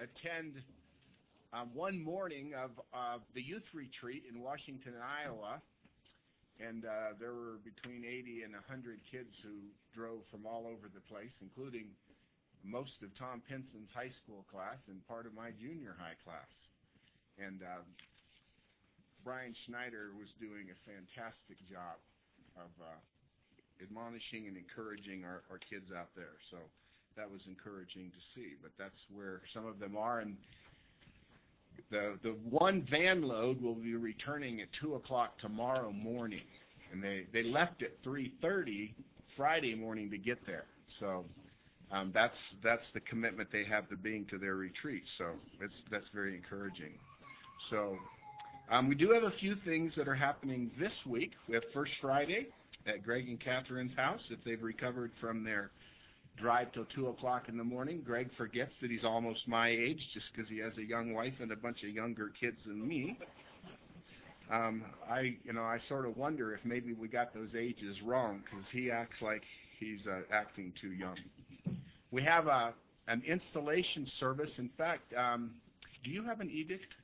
attend um, one morning of the youth retreat in Washington, Iowa, and uh, there were between 80 and 100 kids who drove from all over the place, including most of Tom Pinson's high school class and part of my junior high class. And um, Brian Schneider was doing a fantastic job of uh, admonishing and encouraging our, our kids out there. So that was encouraging to see. But that's where some of them are. And the the one van load will be returning at two o'clock tomorrow morning, and they they left at three thirty Friday morning to get there. So um, that's that's the commitment they have to being to their retreat. So it's that's very encouraging. So um, we do have a few things that are happening this week. We have First Friday at Greg and Catherine's house if they've recovered from their drive till two o'clock in the morning. Greg forgets that he's almost my age just because he has a young wife and a bunch of younger kids than me. Um, I, you know, I sort of wonder if maybe we got those ages wrong because he acts like he's uh, acting too young. We have a an installation service. In fact, um, do you have an edict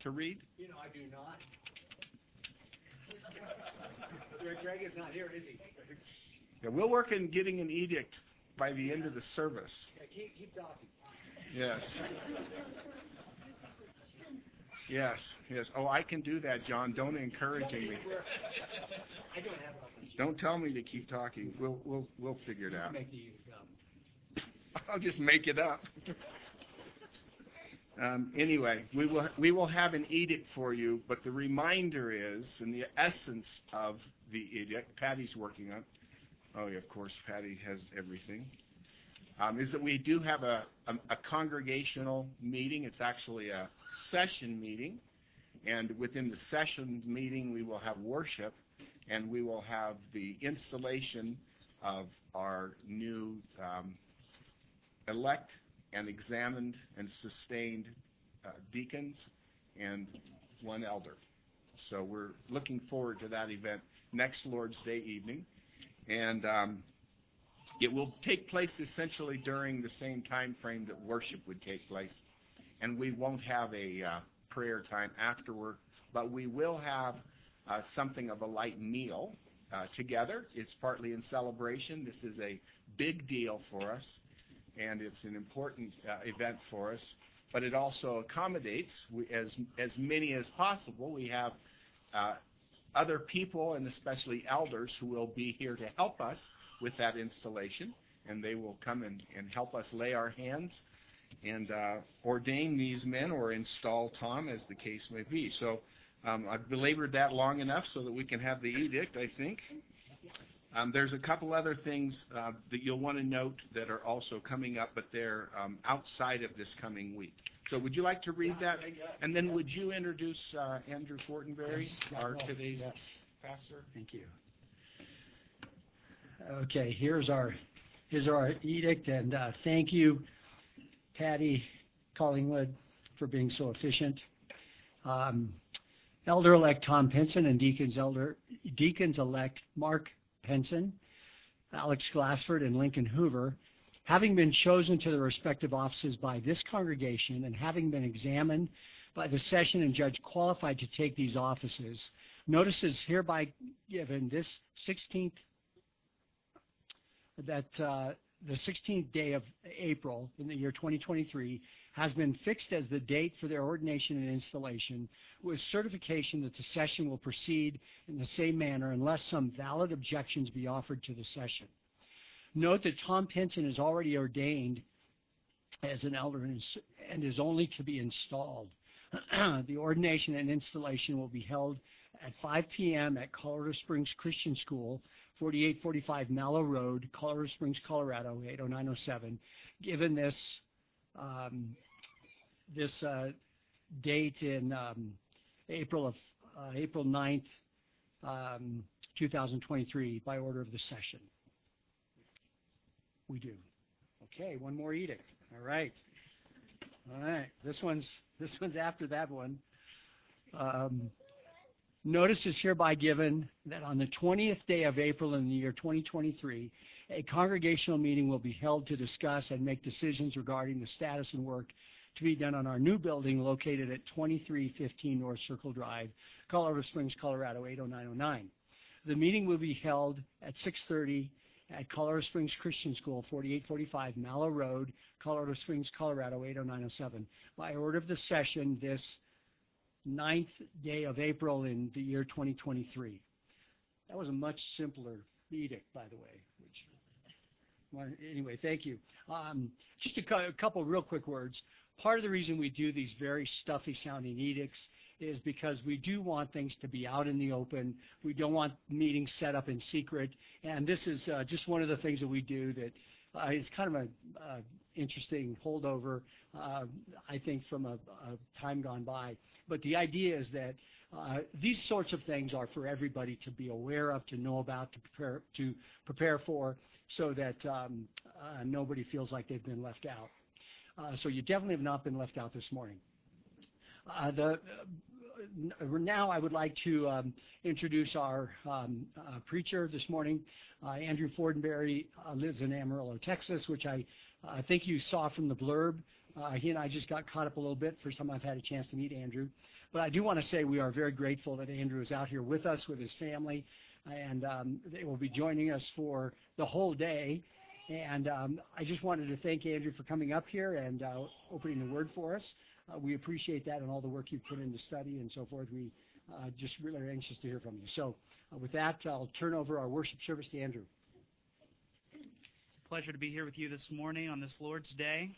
to read? You know, I do not. Greg is not here, is he? Yeah, we'll work in getting an edict by the end of the service. Yeah, keep, keep talking. Yes. Yes, yes. Oh, I can do that, John. Don't encourage me. I don't have. Don't tell me to keep talking. We'll we'll we'll figure it out. I'll just make it up. Um, anyway, we will we will have an edict for you, but the reminder is, and the essence of the edict, Patty's working on. Oh, yeah, of course, Patty has everything. Um, is that we do have a, a, a congregational meeting. It's actually a session meeting, and within the session meeting, we will have worship, and we will have the installation of our new um, elect and examined and sustained uh, deacons and one elder. So we're looking forward to that event next Lord's Day evening. And um, it will take place essentially during the same time frame that worship would take place. And we won't have a uh, prayer time afterward, but we will have uh, something of a light meal uh, together. It's partly in celebration. This is a big deal for us, and it's an important uh, event for us. But it also accommodates we, as as many as possible. We have uh, other people, and especially elders, who will be here to help us with that installation, and they will come and, and help us lay our hands and uh, ordain these men or install Tom, as the case may be. So um, I've belabored that long enough so that we can have the edict, I think. Um, there's a couple other things uh, that you'll want to note that are also coming up, but they're um, outside of this coming week. So would you like to read that? And then would you introduce uh, Andrew Fortenberry, our today's yes. pastor? Thank you. Okay, here's our here's our edict, and uh, thank you, Patty Collingwood, for being so efficient. Um, Elder-elect Tom Penson and Deacons Elder Deacons-elect Mark Penson, Alex Glassford, and Lincoln Hoover, having been chosen to their respective offices by this congregation and having been examined by the session and judged qualified to take these offices, notice is hereby given this 16th that uh, the 16th day of April in the year 2023 has been fixed as the date for their ordination and installation with certification that the session will proceed in the same manner unless some valid objections be offered to the session. Note that Tom Pinson is already ordained as an elder and is only to be installed. the ordination and installation will be held at 5 p.m. at Colorado Springs Christian School, 4845 Mallow Road, Colorado Springs, Colorado, 80907. Given this um, this uh, date in um, April of uh, April 9th, um, 2023, by order of the session. We do. Okay, one more edict. All right. All right. This one's this one's after that one. Um, notice is hereby given that on the 20th day of April in the year 2023, a congregational meeting will be held to discuss and make decisions regarding the status and work to be done on our new building located at 2315 North Circle Drive, Colorado Springs, Colorado 80909. The meeting will be held at 6:30 at Colorado Springs Christian School, 4845 Mallow Road, Colorado Springs, Colorado 80907. By order of the session, this ninth day of April in the year 2023. That was a much simpler edict, by the way. Which, well, anyway, thank you. Um, just a, cu- a couple real quick words. Part of the reason we do these very stuffy sounding edicts is because we do want things to be out in the open. We don't want meetings set up in secret. And this is uh, just one of the things that we do that uh, is kind of an uh, interesting holdover, uh, I think, from a, a, time gone by. But the idea is that uh, these sorts of things are for everybody to be aware of, to know about, to prepare to prepare for, so that um, uh, nobody feels like they've been left out. So you definitely have not been left out this morning. Uh, the, uh, now I would like to um, introduce our um, uh, preacher this morning. Uh, Andrew Fortenberry lives in Amarillo, Texas, which I think you saw from the blurb. he and I just got caught up a little bit. First time I've had a chance to meet Andrew. But I do want to say we are very grateful that Andrew is out here with us, with his family, and um, they will be joining us for the whole day. And um, I just wanted to thank Andrew for coming up here and uh, opening the word for us. Uh, we appreciate that and all the work you've put into study and so forth. We uh, just really are anxious to hear from you. So uh, with that, I'll turn over our worship service to Andrew. It's a pleasure to be here with you this morning on this Lord's Day.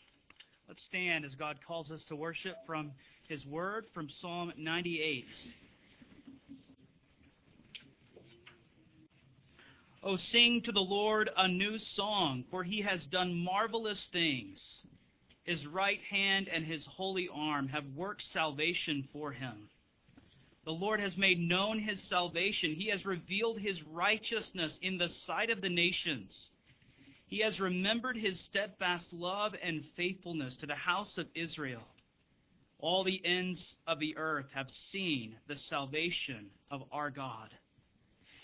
Let's stand as God calls us to worship from His Word from Psalm 98. Oh, sing to the Lord a new song, for he has done marvelous things. His right hand and his holy arm have worked salvation for him. The Lord has made known his salvation. He has revealed his righteousness in the sight of the nations. He has remembered his steadfast love and faithfulness to the house of Israel. All the ends of the earth have seen the salvation of our God.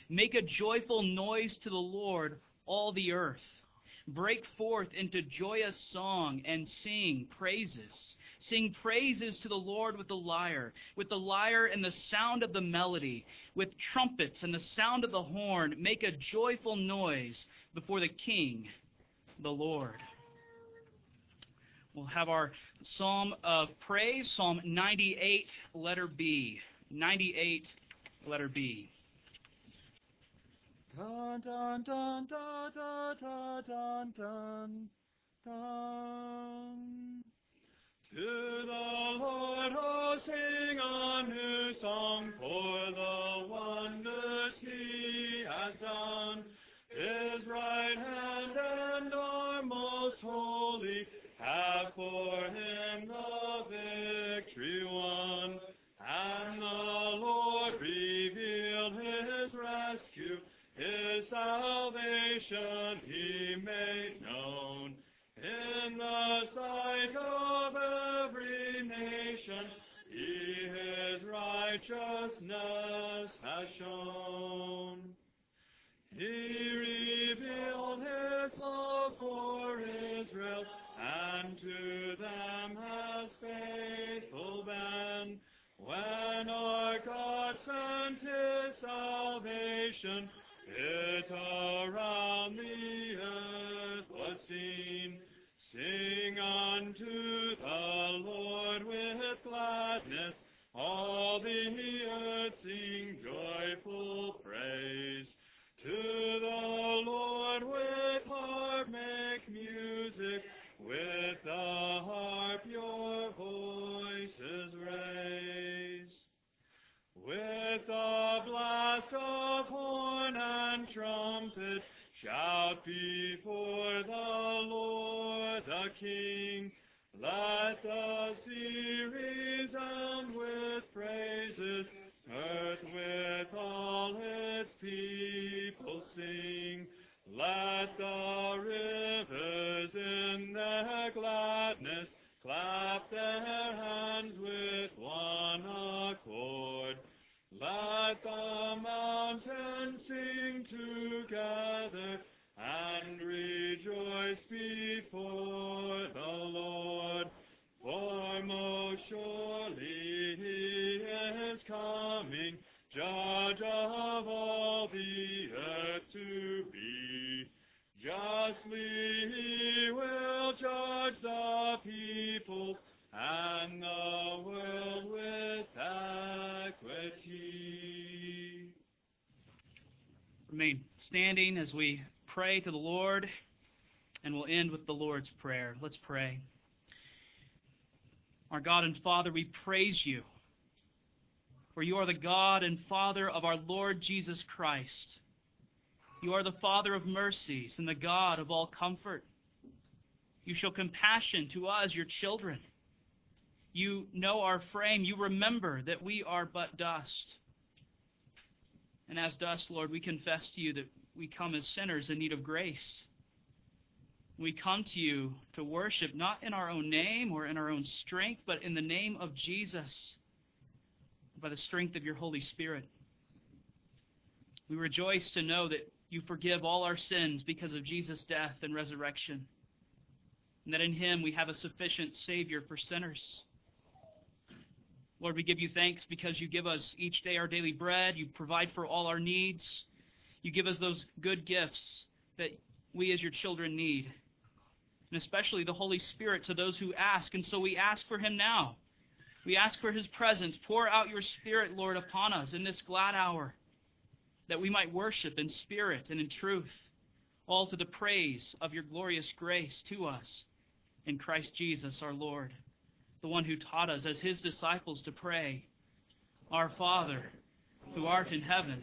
Make a joyful noise to the Lord, all the earth. Break forth into joyous song and sing praises. Sing praises to the Lord with the lyre, with the lyre and the sound of the melody, with trumpets and the sound of the horn. Make a joyful noise before the King, the Lord. We'll have our psalm of praise, Psalm 98, letter B. 98, letter B. Dun dun dun dun dun dun. To the Lord, oh, sing a new song for the wonders He has done. His right hand and arm most holy have for Him the victory won, and the Lord revealed His rescue his salvation he made known in the sight of every nation. He his righteousness has shown. He revealed his love for Israel, and to them has faithful been. When our God sent his salvation, it around the earth was seen. Sing unto the Lord with gladness. All the earth sing joyful praise. To the Lord with standing as we pray to the Lord, and we'll end with the Lord's Prayer. Let's pray. Our God and Father, we praise you, for you are the God and Father of our Lord Jesus Christ. You are the Father of mercies and the God of all comfort. You show compassion to us, your children. You know our frame. You remember that we are but dust. And as dust, Lord, we confess to you that we come as sinners in need of grace. We come to you to worship not in our own name or in our own strength, but in the name of Jesus, by the strength of your Holy Spirit. We rejoice to know that you forgive all our sins because of Jesus' death and resurrection, and that in him we have a sufficient Savior for sinners. Lord, we give you thanks because you give us each day our daily bread. You provide for all our needs. You give us those good gifts that we as your children need. And especially the Holy Spirit to those who ask. And so we ask for him now. We ask for his presence. Pour out your Spirit, Lord, upon us in this glad hour that we might worship in spirit and in truth, all to the praise of your glorious grace to us in Christ Jesus our Lord the one who taught us as his disciples to pray, Our Father, who art in heaven,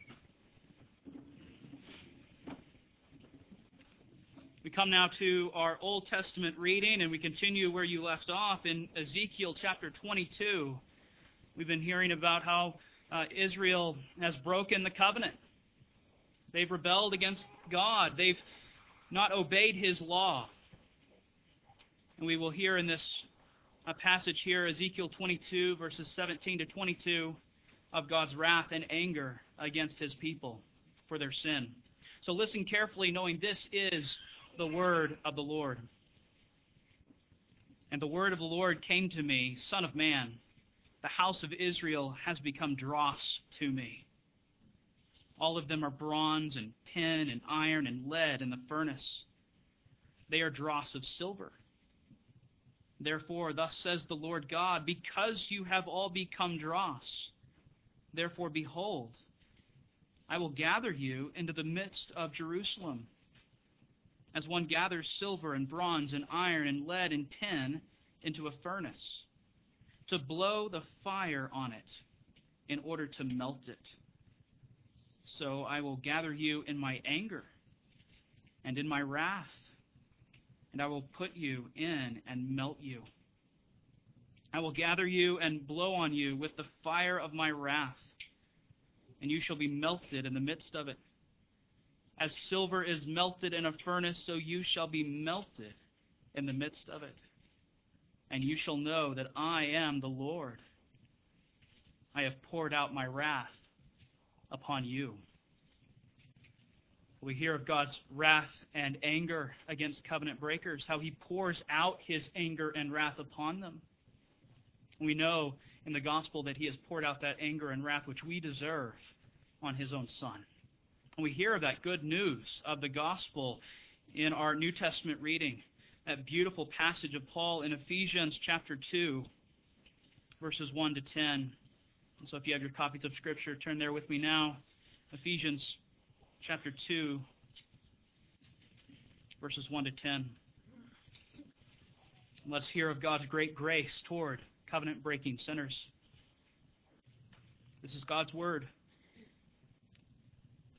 We come now to our Old Testament reading, and we continue where you left off in Ezekiel chapter 22. We've been hearing about how uh, Israel has broken the covenant. They've rebelled against God. They've not obeyed his law. And we will hear in this a passage here, Ezekiel 22, verses 17 to 22, of God's wrath and anger against his people for their sin. So listen carefully, knowing this is the word of the Lord. And the word of the Lord came to me, Son of man, the house of Israel has become dross to me. All of them are bronze and tin and iron and lead in the furnace. They are dross of silver Therefore, thus says the Lord God, because you have all become dross, therefore, behold, I will gather you into the midst of Jerusalem, as one gathers silver and bronze and iron and lead and tin into a furnace, to blow the fire on it in order to melt it. So I will gather you in my anger and in my wrath and I will put you in and melt you. I will gather you and blow on you with the fire of my wrath, and you shall be melted in the midst of it. As silver is melted in a furnace, so you shall be melted in the midst of it. And you shall know that I am the Lord. I have poured out my wrath upon you. We hear of God's wrath and anger against covenant breakers, how he pours out his anger and wrath upon them. We know in the gospel that he has poured out that anger and wrath which we deserve on his own son. We hear that good news of the gospel in our New Testament reading, that beautiful passage of Paul in Ephesians chapter 2, verses 1 to 10. And so if you have your copies of Scripture, turn there with me now. Ephesians chapter 2, verses 1 to 10. Let's hear of God's great grace toward covenant breaking sinners. This is God's word.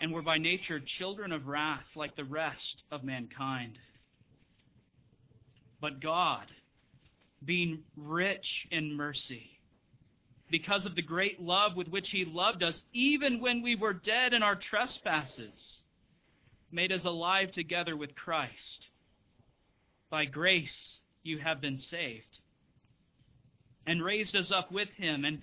and were by nature children of wrath like the rest of mankind. But God, being rich in mercy, because of the great love with which He loved us, even when we were dead in our trespasses, made us alive together with Christ. By grace you have been saved, and raised us up with Him, and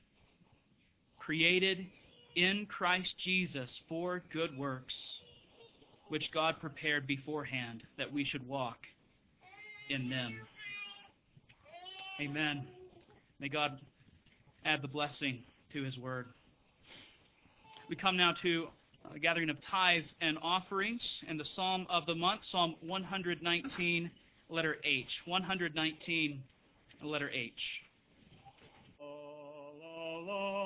created in Christ Jesus for good works, which God prepared beforehand that we should walk in them. Amen. May God add the blessing to his word. We come now to a gathering of tithes and offerings and the psalm of the month, Psalm 119, letter H. 119, letter H. My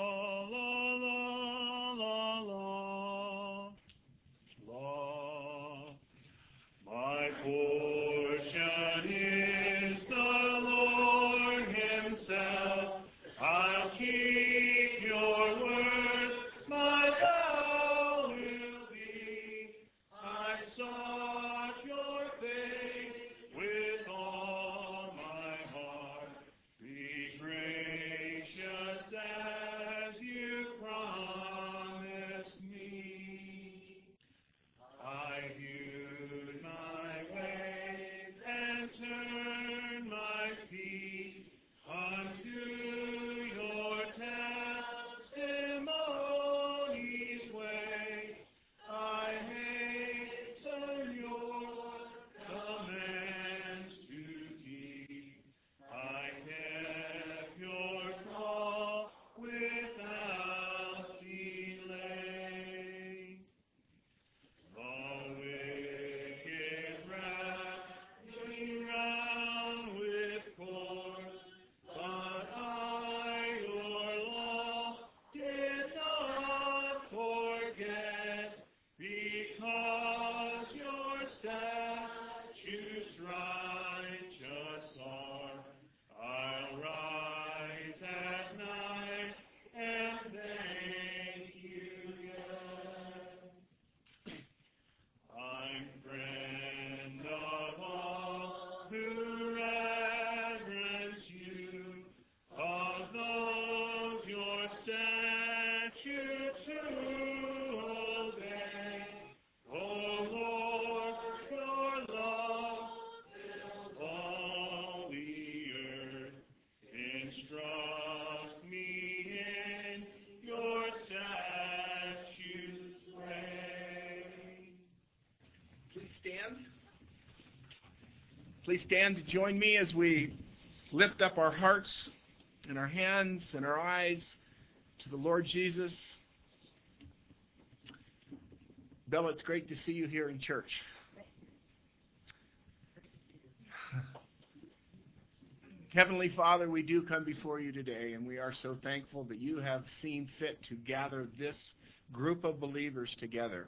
Please stand to join me as we lift up our hearts and our hands and our eyes to the Lord Jesus. Bella, it's great to see you here in church. Heavenly Father, we do come before you today, and we are so thankful that you have seen fit to gather this group of believers together.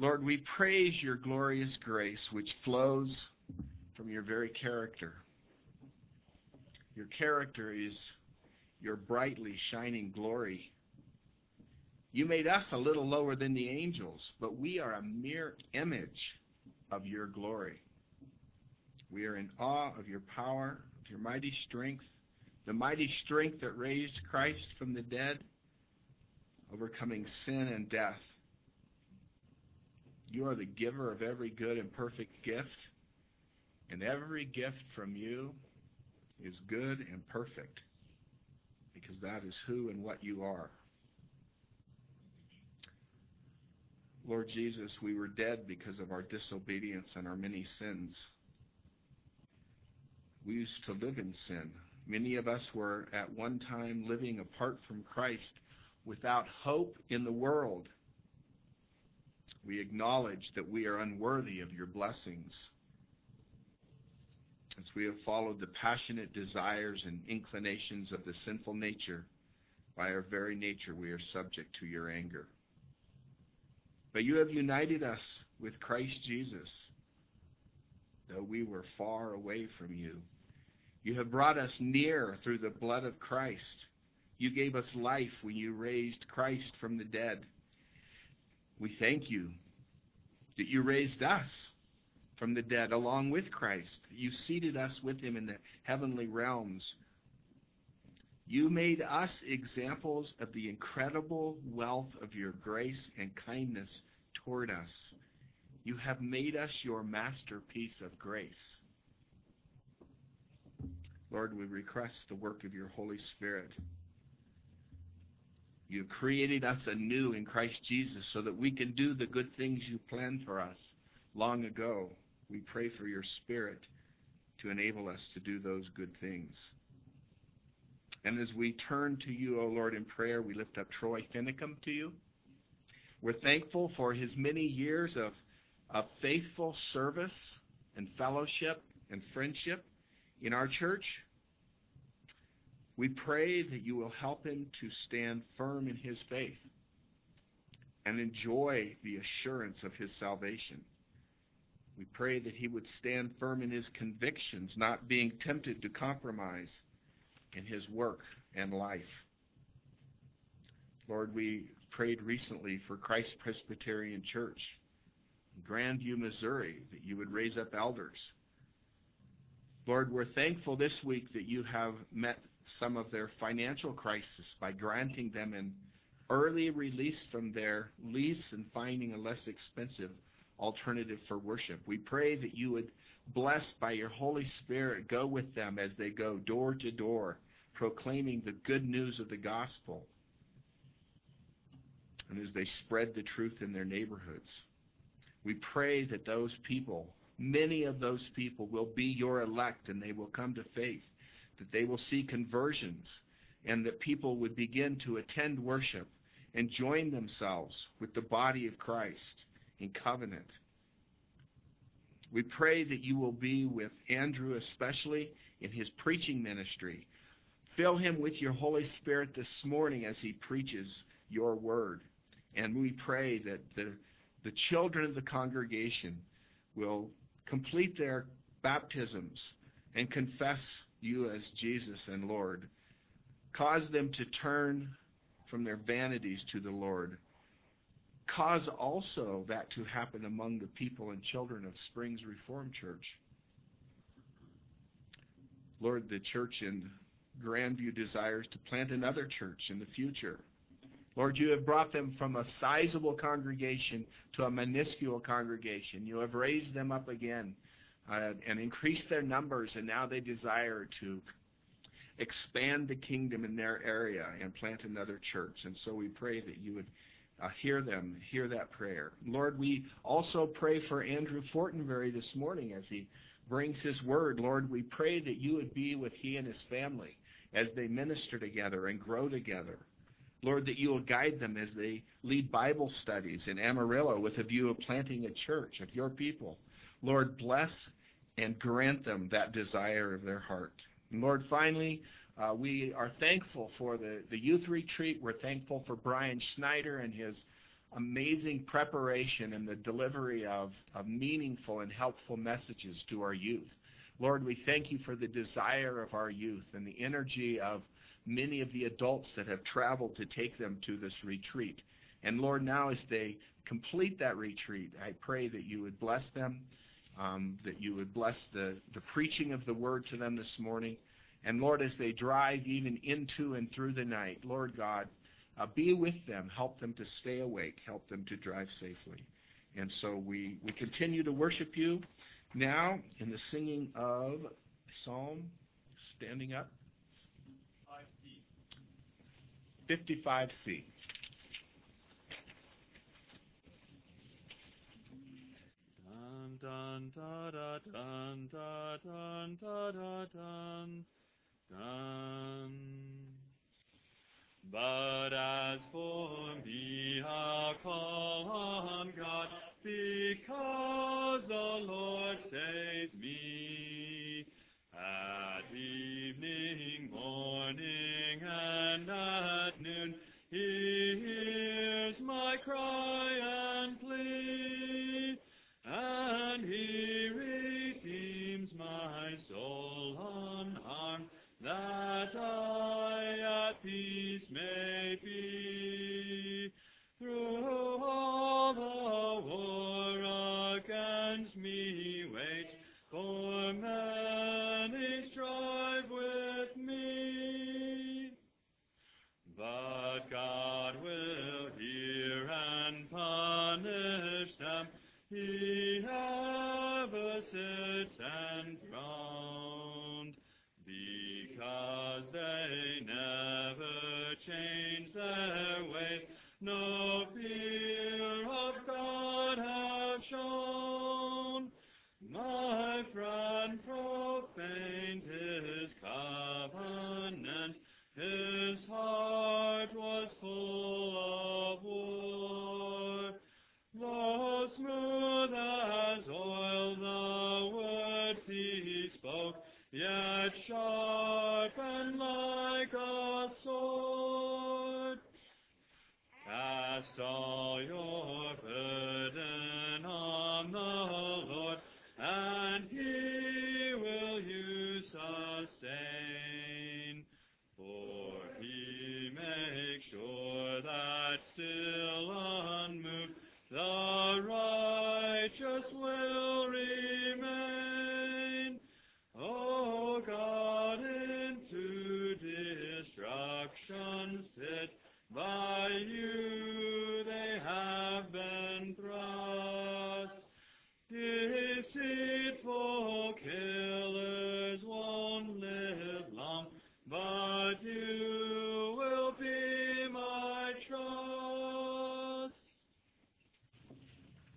Lord, we praise your glorious grace which flows from your very character. Your character is your brightly shining glory. You made us a little lower than the angels, but we are a mere image of your glory. We are in awe of your power, of your mighty strength, the mighty strength that raised Christ from the dead, overcoming sin and death. You are the giver of every good and perfect gift, and every gift from you is good and perfect, because that is who and what you are. Lord Jesus, we were dead because of our disobedience and our many sins. We used to live in sin. Many of us were at one time living apart from Christ without hope in the world. We acknowledge that we are unworthy of your blessings. As we have followed the passionate desires and inclinations of the sinful nature, by our very nature we are subject to your anger. But you have united us with Christ Jesus, though we were far away from you. You have brought us near through the blood of Christ. You gave us life when you raised Christ from the dead. We thank you that you raised us from the dead along with Christ. You seated us with him in the heavenly realms. You made us examples of the incredible wealth of your grace and kindness toward us. You have made us your masterpiece of grace. Lord, we request the work of your Holy Spirit. You created us anew in Christ Jesus so that we can do the good things you planned for us long ago. We pray for your Spirit to enable us to do those good things. And as we turn to you, O Lord, in prayer, we lift up Troy Finicum to you. We're thankful for his many years of, of faithful service and fellowship and friendship in our church. We pray that you will help him to stand firm in his faith and enjoy the assurance of his salvation. We pray that he would stand firm in his convictions, not being tempted to compromise in his work and life. Lord, we prayed recently for Christ Presbyterian Church in Grandview, Missouri, that you would raise up elders. Lord, we're thankful this week that you have met some of their financial crisis by granting them an early release from their lease and finding a less expensive alternative for worship. We pray that you would bless by your Holy Spirit go with them as they go door to door proclaiming the good news of the gospel and as they spread the truth in their neighborhoods. We pray that those people, many of those people, will be your elect and they will come to faith, that they will see conversions, and that people would begin to attend worship and join themselves with the body of Christ in covenant. We pray that you will be with Andrew, especially in his preaching ministry. Fill him with your Holy Spirit this morning as he preaches your word. And we pray that the, the children of the congregation will complete their baptisms and confess you as Jesus and Lord. Cause them to turn from their vanities to the Lord. Cause also that to happen among the people and children of Springs Reformed Church. Lord, the church in Grandview desires to plant another church in the future. Lord, you have brought them from a sizable congregation to a minuscule congregation. You have raised them up again uh, and increase their numbers, and now they desire to expand the kingdom in their area and plant another church. And so we pray that you would uh, hear them, hear that prayer. Lord, we also pray for Andrew Fortenberry this morning as he brings his word. Lord, we pray that you would be with he and his family as they minister together and grow together. Lord, that you will guide them as they lead Bible studies in Amarillo with a view of planting a church of your people. Lord, bless and grant them that desire of their heart. And Lord, finally, uh, we are thankful for the, the youth retreat. We're thankful for Brian Schneider and his amazing preparation and the delivery of, of meaningful and helpful messages to our youth. Lord, we thank you for the desire of our youth and the energy of many of the adults that have traveled to take them to this retreat. And Lord, now as they complete that retreat, I pray that you would bless them, um, that you would bless the, the preaching of the word to them this morning. And Lord, as they drive even into and through the night, Lord God, uh, be with them, help them to stay awake, help them to drive safely. And so we, we continue to worship you now in the singing of Psalm, standing up. 55C. Dun da da dun da dun da da dun dun. But as for me, I call on God, because the Lord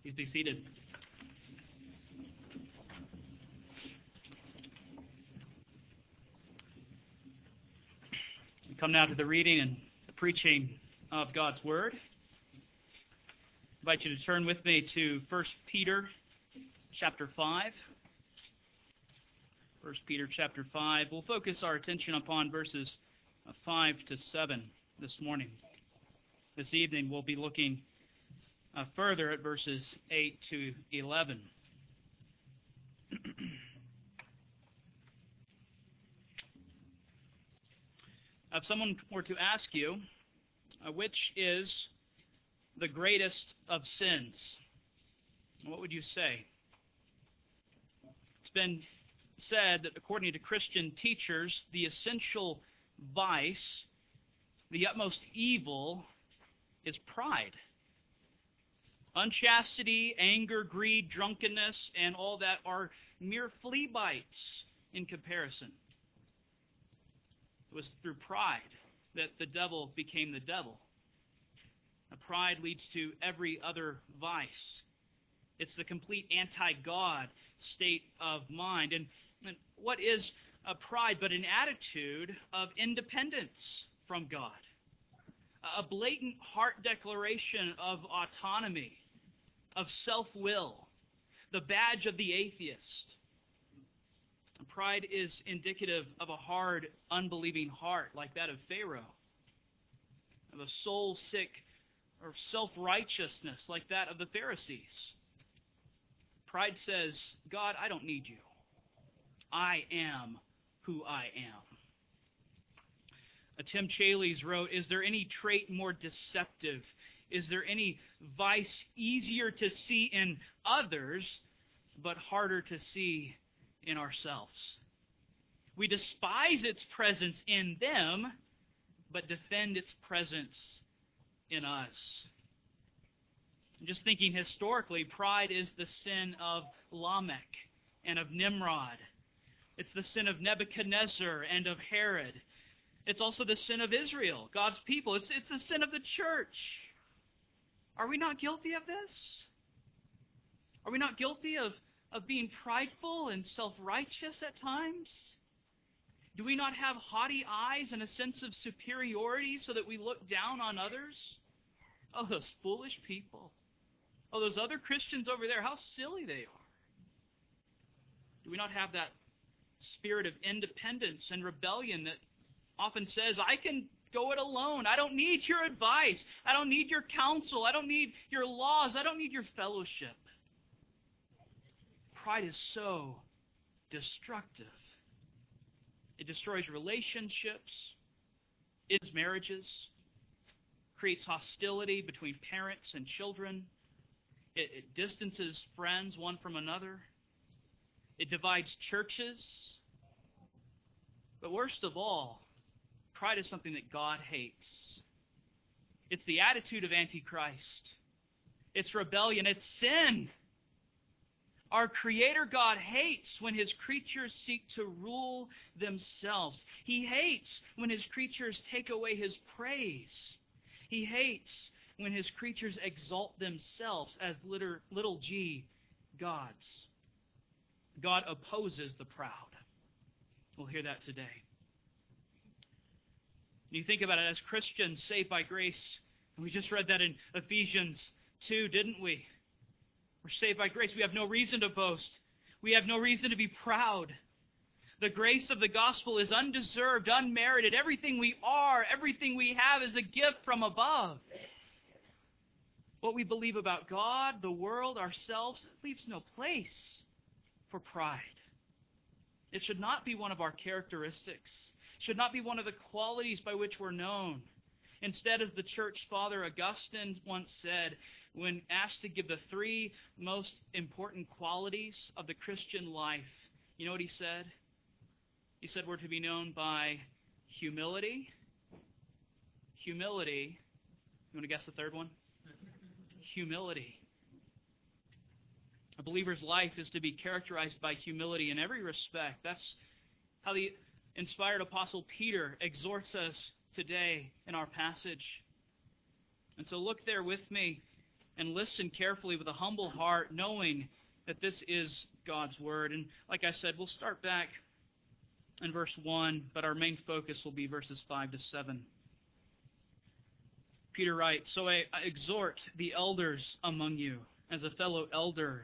Please be seated. We come now to the reading and the preaching of God's Word. I invite you to turn with me to 1 Peter chapter 5. 1 Peter chapter 5. We'll focus our attention upon verses uh, 5 to 7 this morning. This evening we'll be looking uh, further at verses 8 to 11. if someone were to ask you, uh, which is the greatest of sins, what would you say? It's been said that according to Christian teachers, the essential vice, the utmost evil, is pride. Unchastity, anger, greed, drunkenness, and all that are mere flea bites in comparison. It was through pride that the devil became the devil. Now, pride leads to every other vice. It's the complete anti God state of mind. And, and what is a pride but an attitude of independence from God? A blatant heart declaration of autonomy, of self will, the badge of the atheist. Pride is indicative of a hard, unbelieving heart like that of Pharaoh, of a soul sick or self righteousness like that of the Pharisees. Pride says, God, I don't need you. I am who I am. Uh, Tim Challies wrote, Is there any trait more deceptive? Is there any vice easier to see in others, but harder to see in ourselves? We despise its presence in them, but defend its presence in us. Just thinking historically, pride is the sin of Lamech and of Nimrod. It's the sin of Nebuchadnezzar and of Herod. It's also the sin of Israel, God's people. It's, it's the sin of the church. Are we not guilty of this? Are we not guilty of, of being prideful and self righteous at times? Do we not have haughty eyes and a sense of superiority so that we look down on others? Oh, those foolish people. Oh, those other Christians over there, how silly they are. Do we not have that spirit of independence and rebellion that often says, I can go it alone. I don't need your advice. I don't need your counsel. I don't need your laws. I don't need your fellowship. Pride is so destructive. It destroys relationships, ends marriages, creates hostility between parents and children. It, it distances friends one from another. It divides churches. But worst of all, pride is something that God hates. It's the attitude of Antichrist. It's rebellion. It's sin. Our Creator God hates when His creatures seek to rule themselves. He hates when His creatures take away His praise. He hates when His creatures exalt themselves as little, little g gods. God opposes the proud. We'll hear that today. You think about it as Christians saved by grace. We just read that in Ephesians 2, didn't we? We're saved by grace. We have no reason to boast. We have no reason to be proud. The grace of the gospel is undeserved, unmerited. Everything we are, everything we have is a gift from above. What we believe about God, the world, ourselves, leaves no place for pride. It should not be one of our characteristics, should not be one of the qualities by which we're known. Instead, as the church father Augustine once said, when asked to give the three most important qualities of the Christian life, you know what he said? He said we're to be known by humility, humility. You want to guess the third one? Humility. A believer's life is to be characterized by humility in every respect. That's how the inspired apostle Peter exhorts us today in our passage. And so look there with me and listen carefully with a humble heart, knowing that this is God's Word. And like I said, we'll start back in verse 1, but our main focus will be verses 5 to 7. Peter writes So I exhort the elders among you as a fellow elder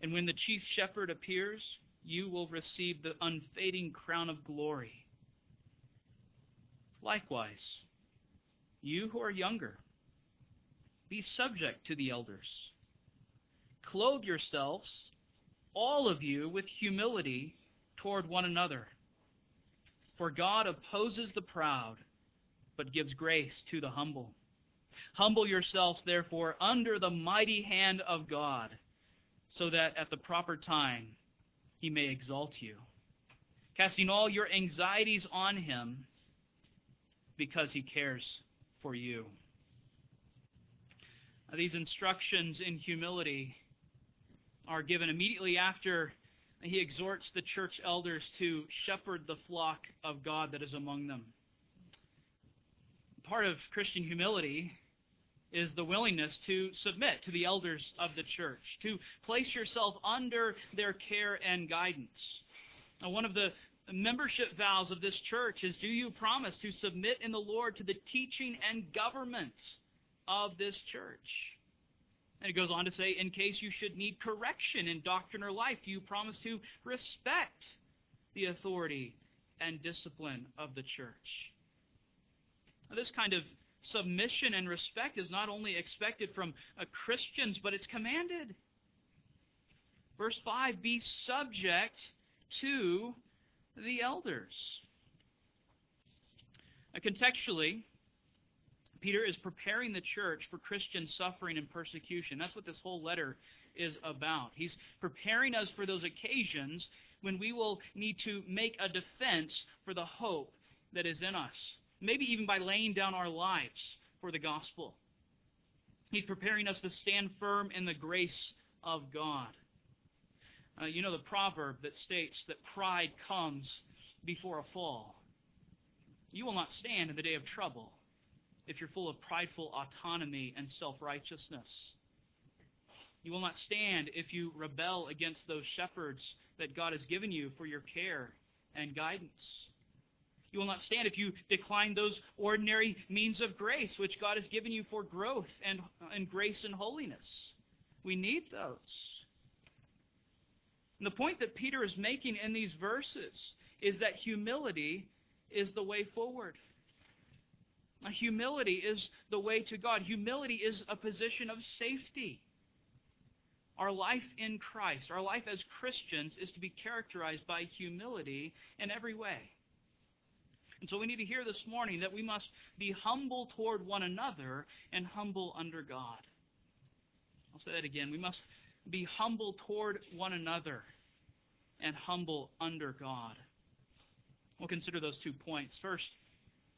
And when the chief shepherd appears, you will receive the unfading crown of glory. Likewise, you who are younger, be subject to the elders. Clothe yourselves, all of you, with humility toward one another. For God opposes the proud, but gives grace to the humble. Humble yourselves, therefore, under the mighty hand of God so that at the proper time he may exalt you, casting all your anxieties on him because he cares for you. Now, these instructions in humility are given immediately after he exhorts the church elders to shepherd the flock of God that is among them. Part of Christian humility is the willingness to submit to the elders of the church, to place yourself under their care and guidance. Now, one of the membership vows of this church is do you promise to submit in the Lord to the teaching and government of this church? And it goes on to say, in case you should need correction in doctrine or life, do you promise to respect the authority and discipline of the church? Now, this kind of submission and respect is not only expected from uh, Christians, but it's commanded. Verse 5 Be subject to the elders. Now, contextually, Peter is preparing the church for Christian suffering and persecution. That's what this whole letter is about. He's preparing us for those occasions when we will need to make a defense for the hope that is in us maybe even by laying down our lives for the gospel. He's preparing us to stand firm in the grace of God. Uh, you know the proverb that states that pride comes before a fall. You will not stand in the day of trouble. if you're full of prideful autonomy and self righteousness. You will not stand if you rebel against those shepherds that God has given you for your care and guidance. You will not stand if you decline those ordinary means of grace which God has given you for growth and, and grace and holiness. We need those. And the point that Peter is making in these verses is that humility is the way forward. Humility is the way to God. Humility is a position of safety. Our life in Christ, our life as Christians, is to be characterized by humility in every way. And so we need to hear this morning that we must be humble toward one another and humble under God. I'll say that again. We must be humble toward one another and humble under God. We'll consider those two points. First,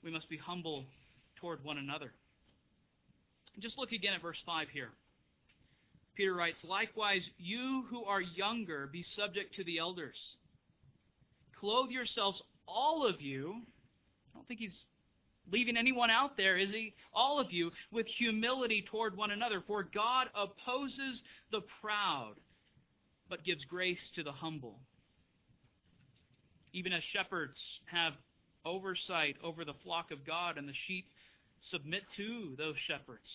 we must be humble toward one another. Just look again at verse 5 here. Peter writes, Likewise, you who are younger, be subject to the elders. Clothe yourselves, all of you. I don't think he's leaving anyone out there, is he? All of you, with humility toward one another. For God opposes the proud, but gives grace to the humble. Even as shepherds have oversight over the flock of God and the sheep submit to those shepherds.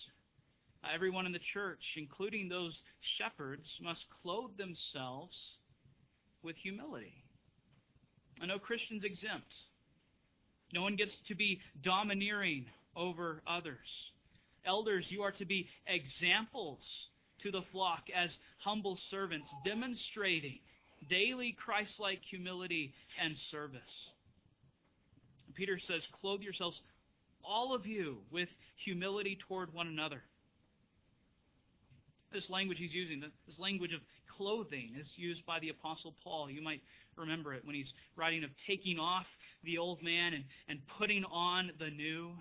Everyone in the church, including those shepherds, must clothe themselves with humility. And no Christian's exempt. No one gets to be domineering over others. Elders, you are to be examples to the flock as humble servants, demonstrating daily Christ like humility and service. Peter says, Clothe yourselves, all of you, with humility toward one another this language he's using, this language of clothing, is used by the Apostle Paul. You might remember it when he's writing of taking off the old man and, and putting on the new.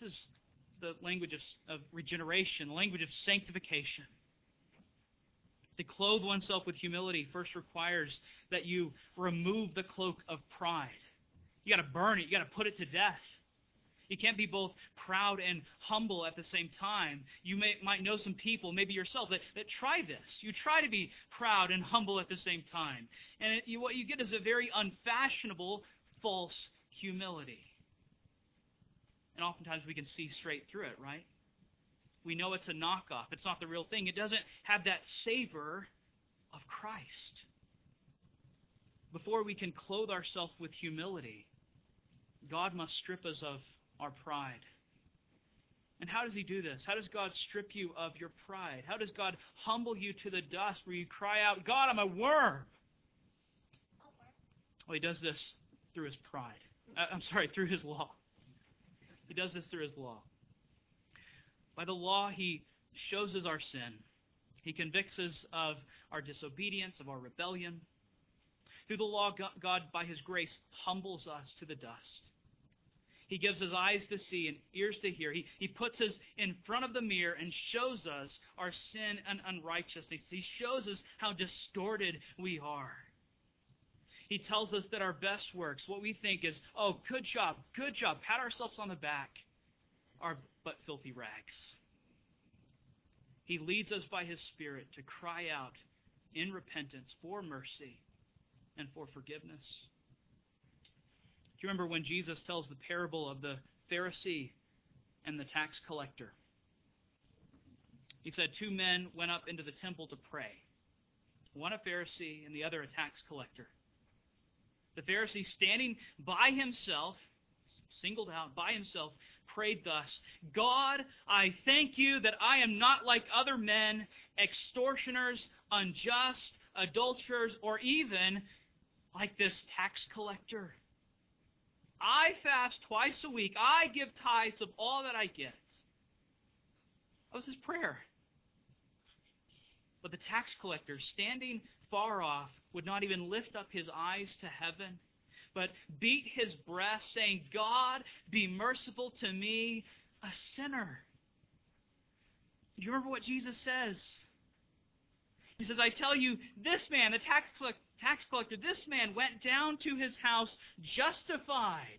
This is the language of, of regeneration, the language of sanctification. To clothe oneself with humility first requires that you remove the cloak of pride. You got to burn it, you got to put it to death. You can't be both proud and humble at the same time. You may, might know some people, maybe yourself, that, that try this. You try to be proud and humble at the same time. And it, you, what you get is a very unfashionable, false humility. And oftentimes we can see straight through it, right? We know it's a knockoff. It's not the real thing. It doesn't have that savor of Christ. Before we can clothe ourselves with humility, God must strip us of our pride. And how does he do this? How does God strip you of your pride? How does God humble you to the dust where you cry out, God, I'm a worm? Well, he does this through his pride. Uh, I'm sorry, through his law. He does this through his law. By the law, he shows us our sin. He convicts us of our disobedience, of our rebellion. Through the law, God, by his grace, humbles us to the dust. He gives us eyes to see and ears to hear. He, he puts us in front of the mirror and shows us our sin and unrighteousness. He shows us how distorted we are. He tells us that our best works, what we think is, oh, good job, good job, pat ourselves on the back, are but filthy rags. He leads us by His Spirit to cry out in repentance for mercy and for forgiveness. Do you remember when Jesus tells the parable of the Pharisee and the tax collector? He said two men went up into the temple to pray, one a Pharisee and the other a tax collector. The Pharisee, standing by himself, singled out by himself, prayed thus God, I thank you that I am not like other men, extortioners, unjust, adulterers, or even like this tax collector. I fast twice a week. I give tithes of all that I get. That was his prayer. But the tax collector, standing far off, would not even lift up his eyes to heaven, but beat his breast, saying, God, be merciful to me, a sinner. Do you remember what Jesus says? He says, I tell you, this man, the tax collector, tax collector, this man went down to his house justified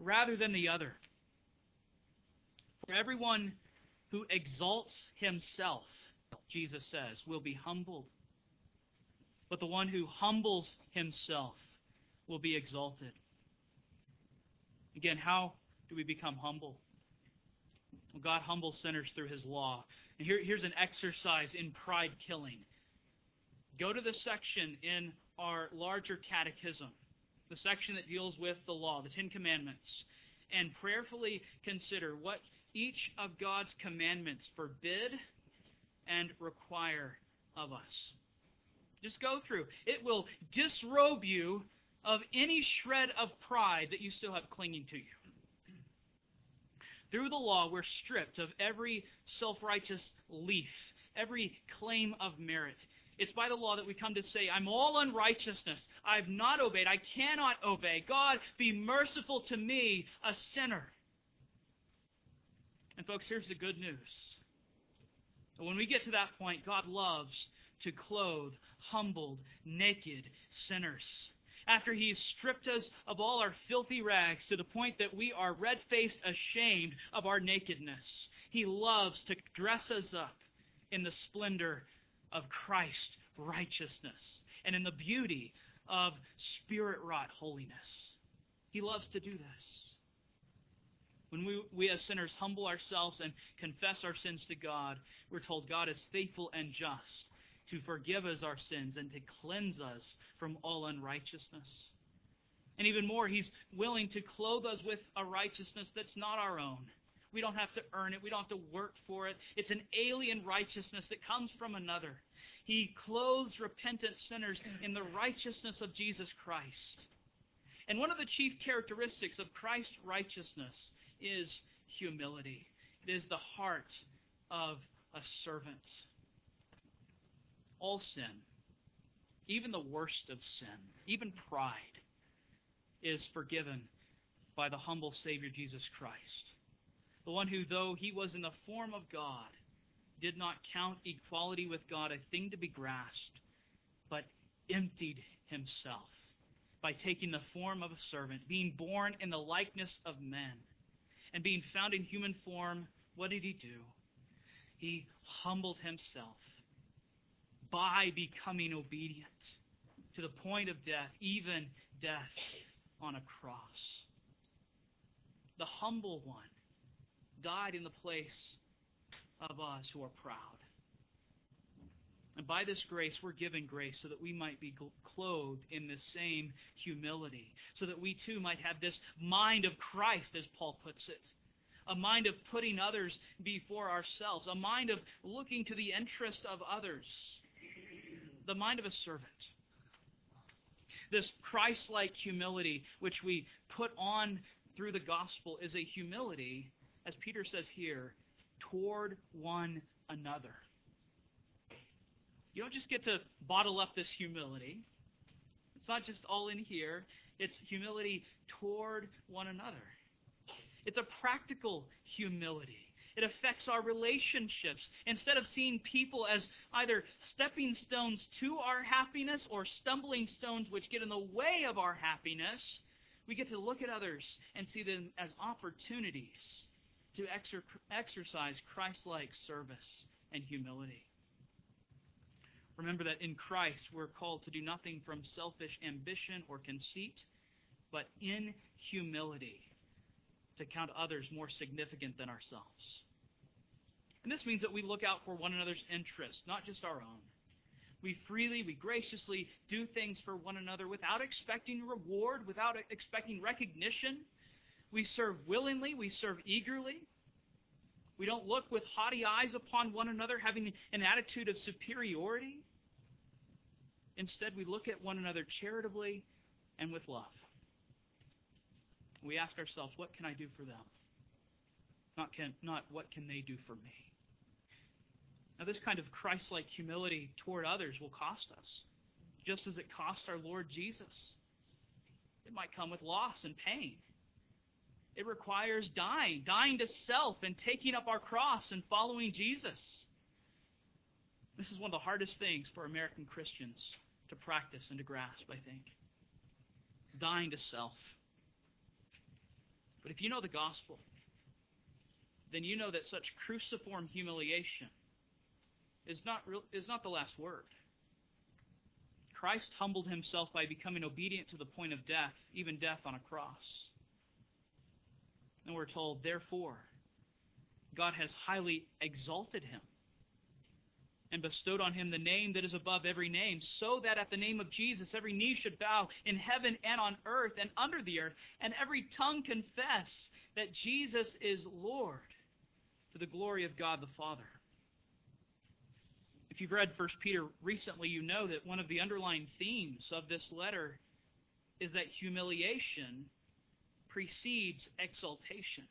rather than the other. For everyone who exalts himself, Jesus says, will be humbled. But the one who humbles himself will be exalted. Again, how do we become humble? Well, God humbles sinners through his law. Here, here's an exercise in pride killing. Go to the section in our larger catechism, the section that deals with the law, the Ten Commandments, and prayerfully consider what each of God's commandments forbid and require of us. Just go through. It will disrobe you of any shred of pride that you still have clinging to you. Through the law, we're stripped of every self righteous leaf, every claim of merit. It's by the law that we come to say, I'm all unrighteousness. I've not obeyed. I cannot obey. God, be merciful to me, a sinner. And, folks, here's the good news. When we get to that point, God loves to clothe humbled, naked sinners. After He's stripped us of all our filthy rags to the point that we are red faced ashamed of our nakedness, He loves to dress us up in the splendor of Christ's righteousness and in the beauty of spirit wrought holiness. He loves to do this. When we, we as sinners humble ourselves and confess our sins to God, we're told God is faithful and just to forgive us our sins and to cleanse us from all unrighteousness. And even more, He's willing to clothe us with a righteousness that's not our own. We don't have to earn it. We don't have to work for it. It's an alien righteousness that comes from another. He clothes repentant sinners in the righteousness of Jesus Christ. And one of the chief characteristics of Christ's righteousness is humility. It is the heart of a servant. All sin, even the worst of sin, even pride, is forgiven by the humble Savior Jesus Christ. The one who, though he was in the form of God, did not count equality with God a thing to be grasped, but emptied himself by taking the form of a servant, being born in the likeness of men, and being found in human form, what did he do? He humbled himself by becoming obedient to the point of death, even death on a cross. The humble one died in the place of us who are proud. And by this grace, we're given grace so that we might be clothed in the same humility, so that we too might have this mind of Christ, as Paul puts it. A mind of putting others before ourselves, a mind of looking to the interest of others, the mind of a servant. This Christ like humility, which we put on through the gospel, is a humility, as Peter says here, toward one another. You don't just get to bottle up this humility. It's not just all in here, it's humility toward one another. It's a practical humility. It affects our relationships. Instead of seeing people as either stepping stones to our happiness or stumbling stones which get in the way of our happiness, we get to look at others and see them as opportunities to exer- exercise Christ like service and humility. Remember that in Christ we're called to do nothing from selfish ambition or conceit, but in humility to count others more significant than ourselves. And this means that we look out for one another's interests, not just our own. We freely, we graciously do things for one another without expecting reward, without expecting recognition, we serve willingly, we serve eagerly. We don't look with haughty eyes upon one another, having an attitude of superiority. Instead, we look at one another charitably and with love. We ask ourselves, what can I do for them? Not, can, not what can they do for me? Now, this kind of Christ like humility toward others will cost us, just as it cost our Lord Jesus. It might come with loss and pain. It requires dying, dying to self and taking up our cross and following Jesus. This is one of the hardest things for American Christians to practice and to grasp, I think. Dying to self. But if you know the gospel, then you know that such cruciform humiliation is not, real, is not the last word. Christ humbled himself by becoming obedient to the point of death, even death on a cross. And we're told, therefore, God has highly exalted him and bestowed on him the name that is above every name, so that at the name of Jesus every knee should bow in heaven and on earth and under the earth, and every tongue confess that Jesus is Lord to the glory of God the Father. If you've read 1 Peter recently, you know that one of the underlying themes of this letter is that humiliation precedes exaltation.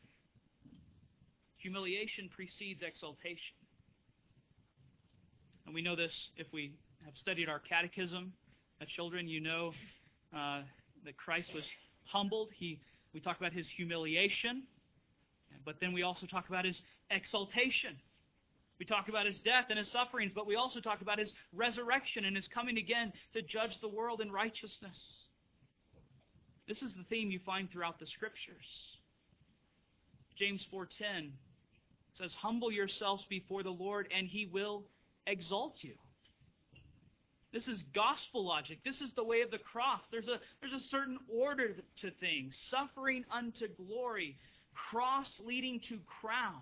Humiliation precedes exaltation. And we know this if we have studied our catechism as children. You know uh, that Christ was humbled. He, we talk about his humiliation, but then we also talk about his exaltation. We talk about his death and his sufferings, but we also talk about his resurrection and his coming again to judge the world in righteousness. This is the theme you find throughout the scriptures. James 4:10 says, "Humble yourselves before the Lord, and he will exalt you." This is gospel logic. This is the way of the cross. There's a, there's a certain order to things suffering unto glory, cross leading to crown.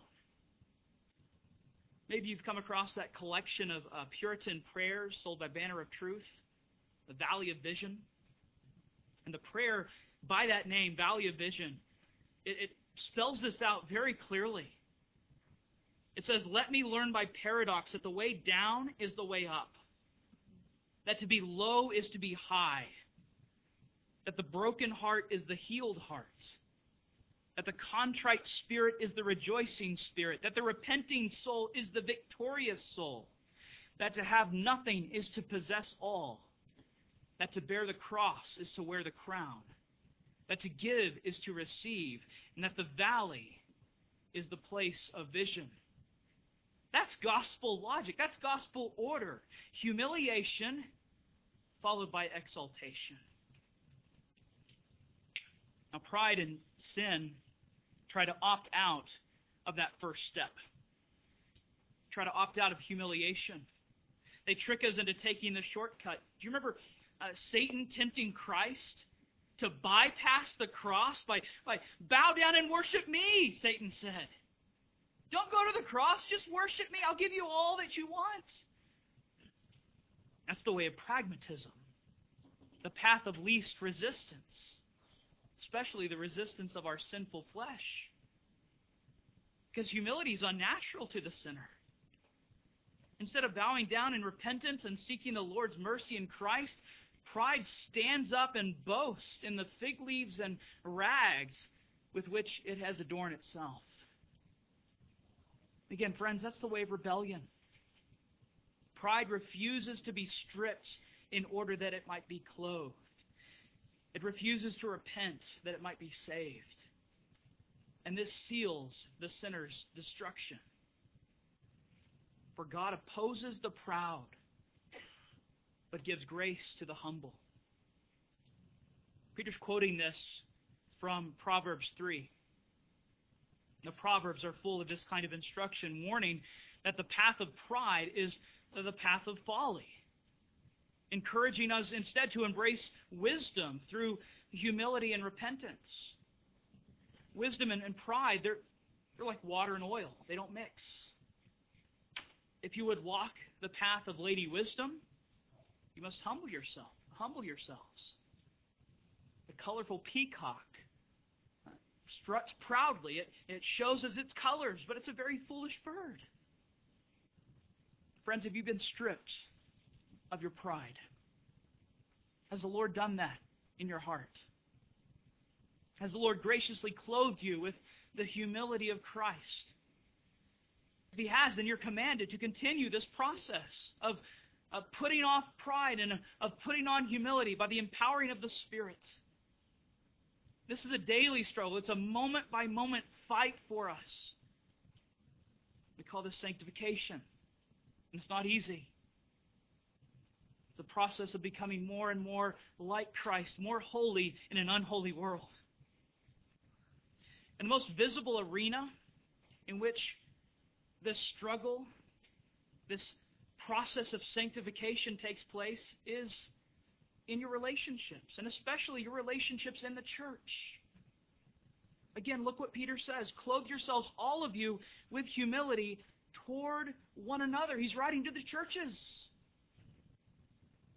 Maybe you've come across that collection of uh, Puritan prayers sold by Banner of Truth, the Valley of Vision. And the prayer by that name, Valley of Vision, it, it spells this out very clearly. It says, Let me learn by paradox that the way down is the way up, that to be low is to be high, that the broken heart is the healed heart that the contrite spirit is the rejoicing spirit, that the repenting soul is the victorious soul, that to have nothing is to possess all, that to bear the cross is to wear the crown, that to give is to receive, and that the valley is the place of vision. That's gospel logic. That's gospel order. Humiliation followed by exaltation. Now, pride and sin try to opt out of that first step. Try to opt out of humiliation. They trick us into taking the shortcut. Do you remember uh, Satan tempting Christ to bypass the cross by, by bow down and worship me, Satan said. Don't go to the cross, just worship me. I'll give you all that you want. That's the way of pragmatism, the path of least resistance especially the resistance of our sinful flesh. Because humility is unnatural to the sinner. Instead of bowing down in repentance and seeking the Lord's mercy in Christ, pride stands up and boasts in the fig leaves and rags with which it has adorned itself. Again, friends, that's the way of rebellion. Pride refuses to be stripped in order that it might be clothed. It refuses to repent that it might be saved. And this seals the sinner's destruction. For God opposes the proud, but gives grace to the humble. Peter's quoting this from Proverbs 3. The Proverbs are full of this kind of instruction, warning that the path of pride is the path of folly encouraging us instead to embrace wisdom through humility and repentance. Wisdom and, and pride, they're, they're like water and oil, they don't mix. If you would walk the path of Lady Wisdom, you must humble yourself. Humble yourselves. The colorful peacock struts proudly. It, it shows us its colors, but it's a very foolish bird. Friends, have you been stripped of your pride? Has the Lord done that in your heart? Has the Lord graciously clothed you with the humility of Christ? If He has, then you're commanded to continue this process of, of putting off pride and of putting on humility by the empowering of the Spirit. This is a daily struggle. It's a moment by moment fight for us. We call this sanctification. And it's not easy the process of becoming more and more like Christ, more holy in an unholy world. And the most visible arena in which this struggle, this process of sanctification takes place is in your relationships, and especially your relationships in the church. Again, look what Peter says clothe yourselves, all of you, with humility toward one another. He's writing to the churches.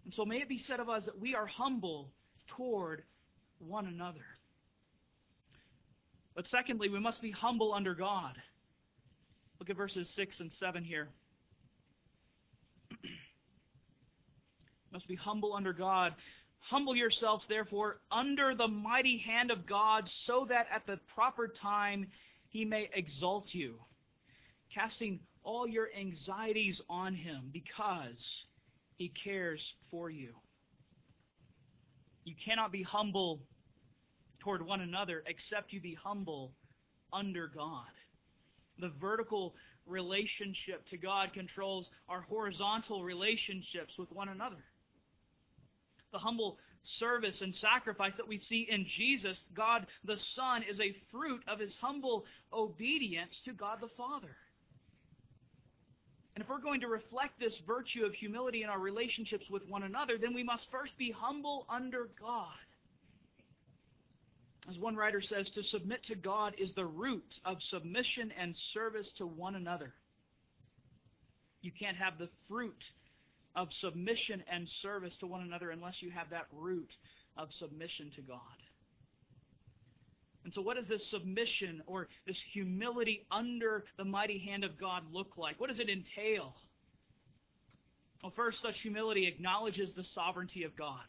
And so may it be said of us that we are humble toward one another. But secondly, we must be humble under God. Look at verses 6 and 7 here. Must be humble under God. Humble yourselves, therefore, under the mighty hand of God, so that at the proper time he may exalt you, casting all your anxieties on him, because he cares for you. You cannot be humble toward one another except you be humble under God. The vertical relationship to God controls our horizontal relationships with one another. The humble service and sacrifice that we see in Jesus, God the Son, is a fruit of his humble obedience to God the Father. And if we're going to reflect this virtue of humility in our relationships with one another, then we must first be humble under God. As one writer says, to submit to God is the root of submission and service to one another. You can't have the fruit of submission and service to one another unless you have that root of submission to God. And so, what does this submission or this humility under the mighty hand of God look like? What does it entail? Well, first, such humility acknowledges the sovereignty of God.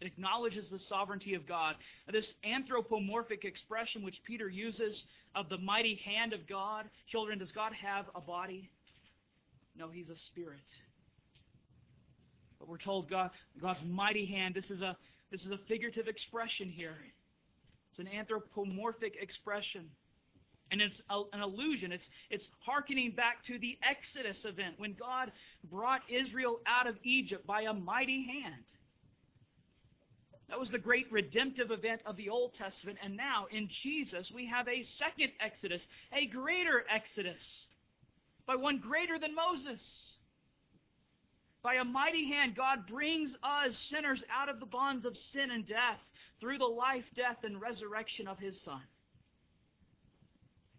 It acknowledges the sovereignty of God. This anthropomorphic expression which Peter uses of the mighty hand of God. Children, does God have a body? No, he's a spirit. But we're told God, God's mighty hand. This is a this is a figurative expression here. It's an anthropomorphic expression. And it's a, an allusion. It's, it's hearkening back to the Exodus event when God brought Israel out of Egypt by a mighty hand. That was the great redemptive event of the Old Testament. And now, in Jesus, we have a second Exodus, a greater Exodus, by one greater than Moses. By a mighty hand, God brings us sinners out of the bonds of sin and death through the life, death, and resurrection of His Son.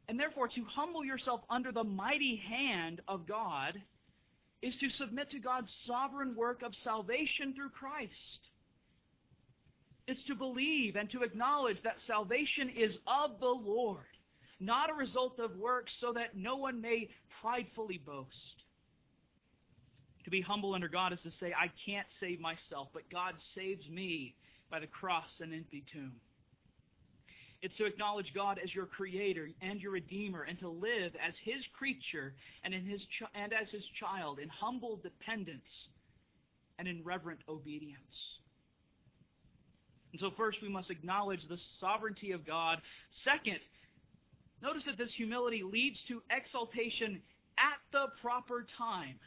And therefore, to humble yourself under the mighty hand of God is to submit to God's sovereign work of salvation through Christ. It's to believe and to acknowledge that salvation is of the Lord, not a result of works, so that no one may pridefully boast. To be humble under God is to say, I can't save myself, but God saves me by the cross and empty tomb. It's to acknowledge God as your creator and your redeemer and to live as his creature and, in his and as his child in humble dependence and in reverent obedience. And so, first, we must acknowledge the sovereignty of God. Second, notice that this humility leads to exaltation at the proper time.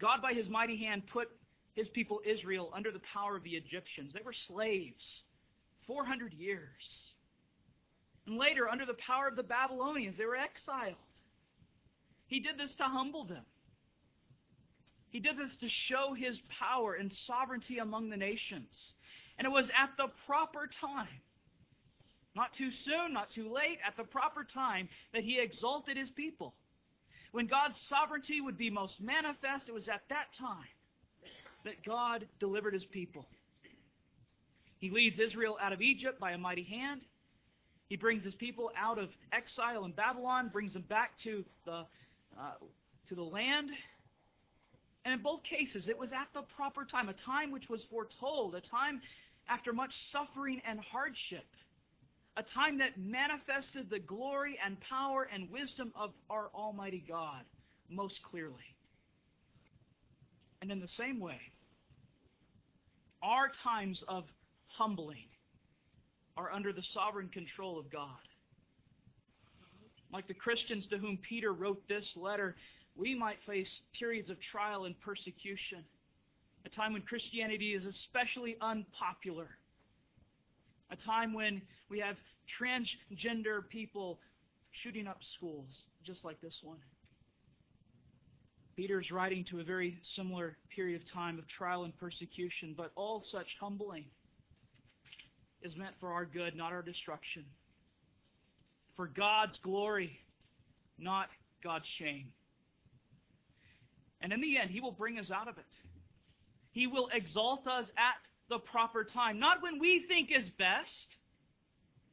God, by his mighty hand, put his people Israel under the power of the Egyptians. They were slaves 400 years. And later, under the power of the Babylonians, they were exiled. He did this to humble them. He did this to show his power and sovereignty among the nations. And it was at the proper time, not too soon, not too late, at the proper time, that he exalted his people. When God's sovereignty would be most manifest, it was at that time that God delivered his people. He leads Israel out of Egypt by a mighty hand. He brings his people out of exile in Babylon, brings them back to the, uh, to the land. And in both cases, it was at the proper time, a time which was foretold, a time after much suffering and hardship, a time that manifested the glory and power and wisdom of our Almighty God most clearly. And in the same way, our times of humbling are under the sovereign control of God. Like the Christians to whom Peter wrote this letter, we might face periods of trial and persecution, a time when Christianity is especially unpopular. A time when we have transgender people shooting up schools, just like this one. Peter is writing to a very similar period of time of trial and persecution, but all such humbling is meant for our good, not our destruction. For God's glory, not God's shame. And in the end, He will bring us out of it. He will exalt us at the proper time. Not when we think is best,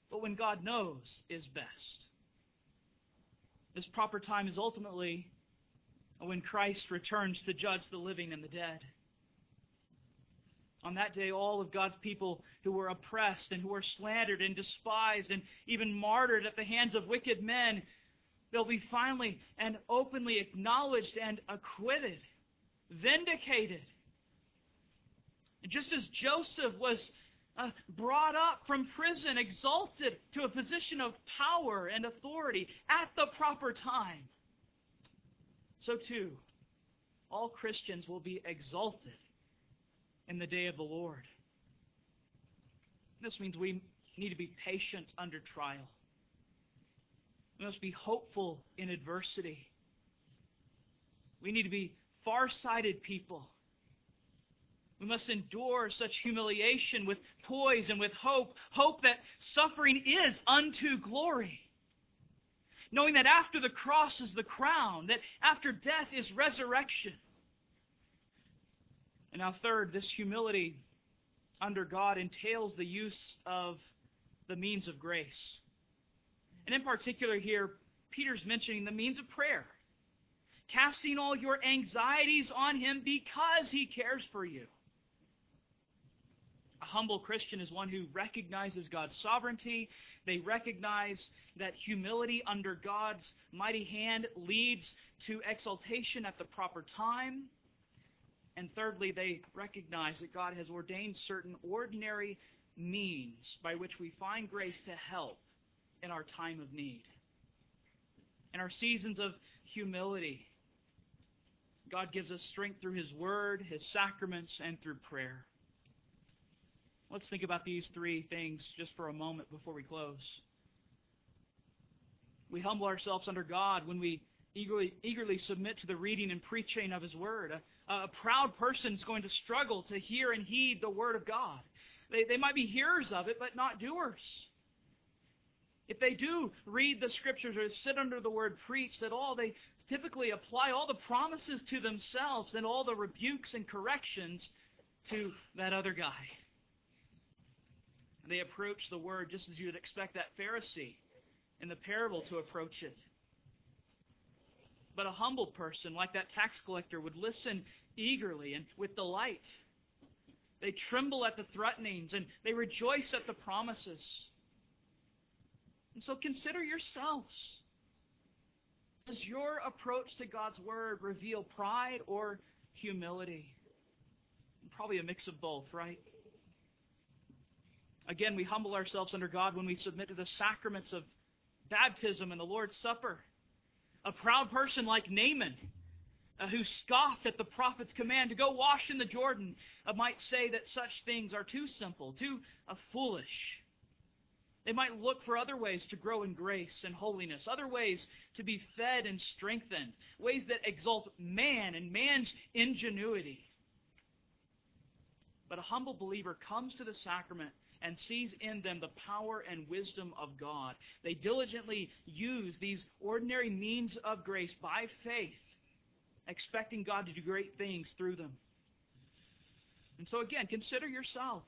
but when God knows is best. This proper time is ultimately when Christ returns to judge the living and the dead. On that day, all of God's people who were oppressed and who were slandered and despised and even martyred at the hands of wicked men, they'll be finally and openly acknowledged and acquitted, vindicated. Just as Joseph was uh, brought up from prison, exalted to a position of power and authority at the proper time, so too, all Christians will be exalted in the day of the Lord. This means we need to be patient under trial. We must be hopeful in adversity. We need to be far-sighted people. We must endure such humiliation with poise and with hope, hope that suffering is unto glory knowing that after the cross is the crown, that after death is resurrection. And now, third, this humility under God entails the use of the means of grace. And in particular, here, Peter's mentioning the means of prayer. Casting all your anxieties on Him because He cares for you. A humble Christian is one who recognizes God's sovereignty they recognize that humility under God's mighty hand leads to exaltation at the proper time. And thirdly, they recognize that God has ordained certain ordinary means by which we find grace to help in our time of need. In our seasons of humility, God gives us strength through His Word, His sacraments, and through prayer. Let's think about these three things just for a moment before we close. We humble ourselves under God when we eagerly, eagerly submit to the reading and preaching of His Word. A, a proud person is going to struggle to hear and heed the Word of God. They, they might be hearers of it, but not doers. If they do read the Scriptures or sit under the Word preached at all, they typically apply all the promises to themselves and all the rebukes and corrections to that other guy. They approach the word just as you would expect that Pharisee in the parable to approach it. But a humble person, like that tax collector, would listen eagerly and with delight. They tremble at the threatenings and they rejoice at the promises. And so consider yourselves. Does your approach to God's Word reveal pride or humility? Probably a mix of both, right? Again, we humble ourselves under God when we submit to the sacraments of baptism and the Lord's Supper. A proud person like Naaman, uh, who scoffed at the prophet's command to go wash in the Jordan, uh, might say that such things are too simple, too uh, foolish. They might look for other ways to grow in grace and holiness, other ways to be fed and strengthened, ways that exalt man and man's ingenuity. But a humble believer comes to the sacrament and sees in them the power and wisdom of God. They diligently use these ordinary means of grace by faith, expecting God to do great things through them. And so, again, consider yourselves.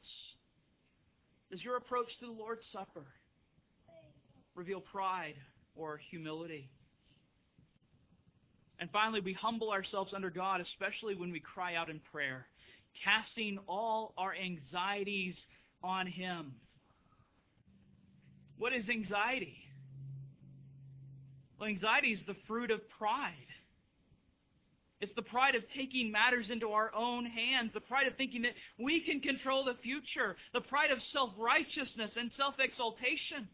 Does your approach to the Lord's Supper reveal pride or humility? And finally, we humble ourselves under God, especially when we cry out in prayer, casting all our anxieties on Him. What is anxiety? Well, anxiety is the fruit of pride. It's the pride of taking matters into our own hands, the pride of thinking that we can control the future, the pride of self righteousness and self exaltation.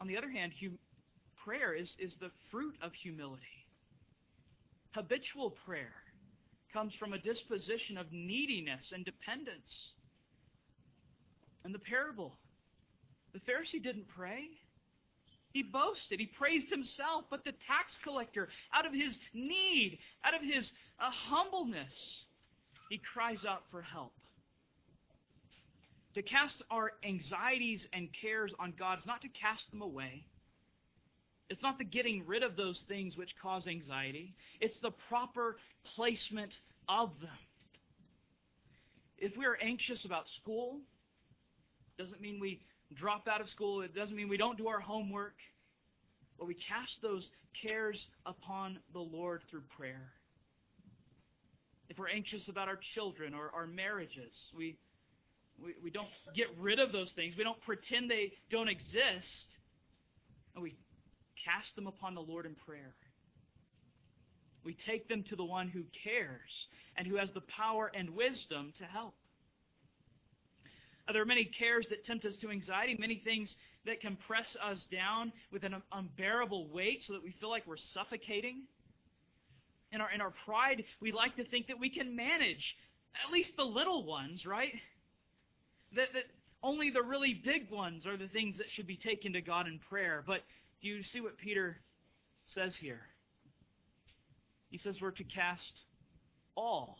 On the other hand, hum- prayer is, is the fruit of humility. Habitual prayer comes from a disposition of neediness and dependence. In the parable. The Pharisee didn't pray. He boasted. He praised himself. But the tax collector, out of his need, out of his uh, humbleness, he cries out for help. To cast our anxieties and cares on God is not to cast them away. It's not the getting rid of those things which cause anxiety. It's the proper placement of them. If we are anxious about school, doesn't mean we drop out of school. It doesn't mean we don't do our homework. But we cast those cares upon the Lord through prayer. If we're anxious about our children or our marriages, we, we, we don't get rid of those things. We don't pretend they don't exist. And we cast them upon the Lord in prayer. We take them to the one who cares and who has the power and wisdom to help. There are many cares that tempt us to anxiety, many things that can press us down with an unbearable weight so that we feel like we're suffocating. In our, in our pride, we like to think that we can manage at least the little ones, right? That, that only the really big ones are the things that should be taken to God in prayer. But do you see what Peter says here? He says we're to cast all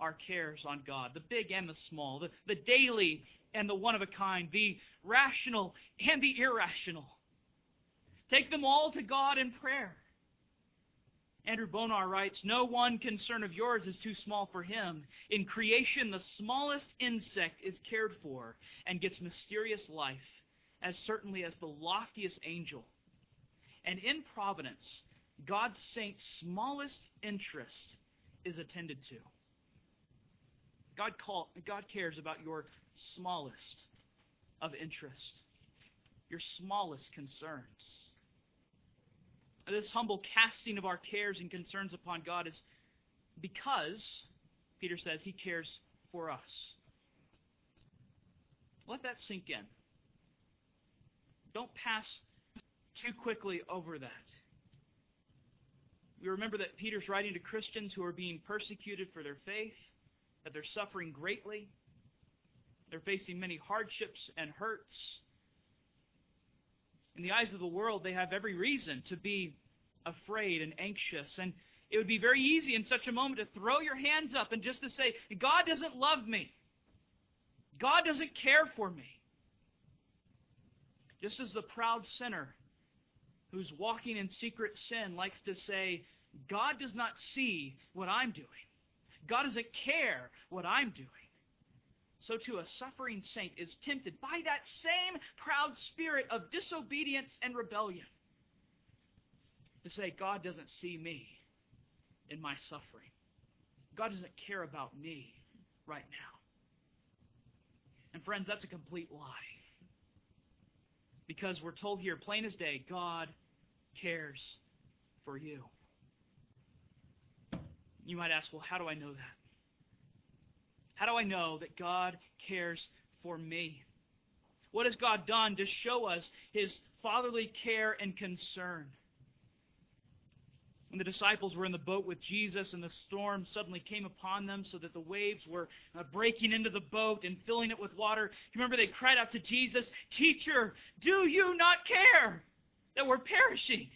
our cares on God, the big and the small, the, the daily and the one of a kind, the rational and the irrational. Take them all to God in prayer. Andrew Bonar writes No one concern of yours is too small for him. In creation, the smallest insect is cared for and gets mysterious life, as certainly as the loftiest angel. And in providence, God's saint's smallest interest is attended to. God, call, God cares about your smallest of interest, your smallest concerns. This humble casting of our cares and concerns upon God is because, Peter says, he cares for us. Let that sink in. Don't pass too quickly over that. We remember that Peter's writing to Christians who are being persecuted for their faith that they're suffering greatly. They're facing many hardships and hurts. In the eyes of the world, they have every reason to be afraid and anxious. And it would be very easy in such a moment to throw your hands up and just to say, God doesn't love me. God doesn't care for me. Just as the proud sinner who's walking in secret sin likes to say, God does not see what I'm doing. God doesn't care what I'm doing. So too, a suffering saint is tempted by that same proud spirit of disobedience and rebellion to say, God doesn't see me in my suffering. God doesn't care about me right now. And friends, that's a complete lie. Because we're told here, plain as day, God cares for you. You might ask, well, how do I know that? How do I know that God cares for me? What has God done to show us his fatherly care and concern? When the disciples were in the boat with Jesus and the storm suddenly came upon them so that the waves were uh, breaking into the boat and filling it with water, remember they cried out to Jesus, Teacher, do you not care that we're perishing?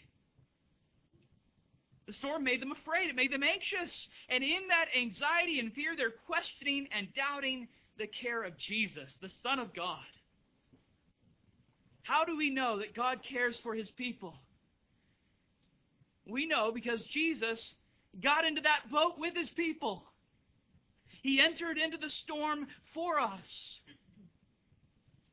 The storm made them afraid. It made them anxious. And in that anxiety and fear, they're questioning and doubting the care of Jesus, the Son of God. How do we know that God cares for his people? We know because Jesus got into that boat with his people. He entered into the storm for us.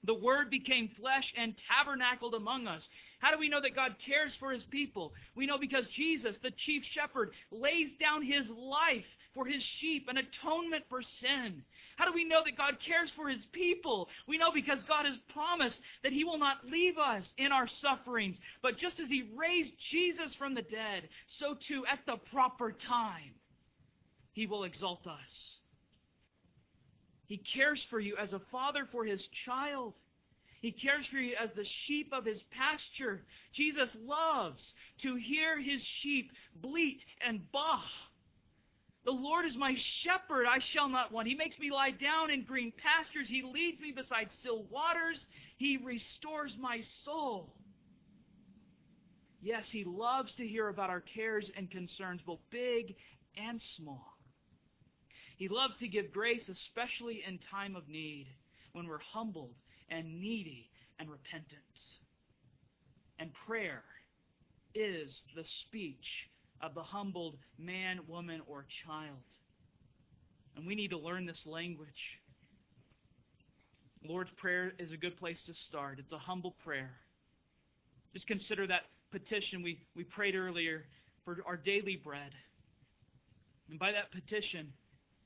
The Word became flesh and tabernacled among us. How do we know that God cares for his people? We know because Jesus, the chief shepherd, lays down his life for his sheep, an atonement for sin. How do we know that God cares for his people? We know because God has promised that he will not leave us in our sufferings. But just as he raised Jesus from the dead, so too at the proper time, he will exalt us. He cares for you as a father for his child. He cares for you as the sheep of his pasture. Jesus loves to hear his sheep bleat and baa. The Lord is my shepherd, I shall not want. He makes me lie down in green pastures. He leads me beside still waters. He restores my soul. Yes, He loves to hear about our cares and concerns, both big and small. He loves to give grace, especially in time of need, when we're humbled and needy and repentant. And prayer is the speech of the humbled man, woman, or child. And we need to learn this language. Lord's Prayer is a good place to start. It's a humble prayer. Just consider that petition we, we prayed earlier for our daily bread. And by that petition,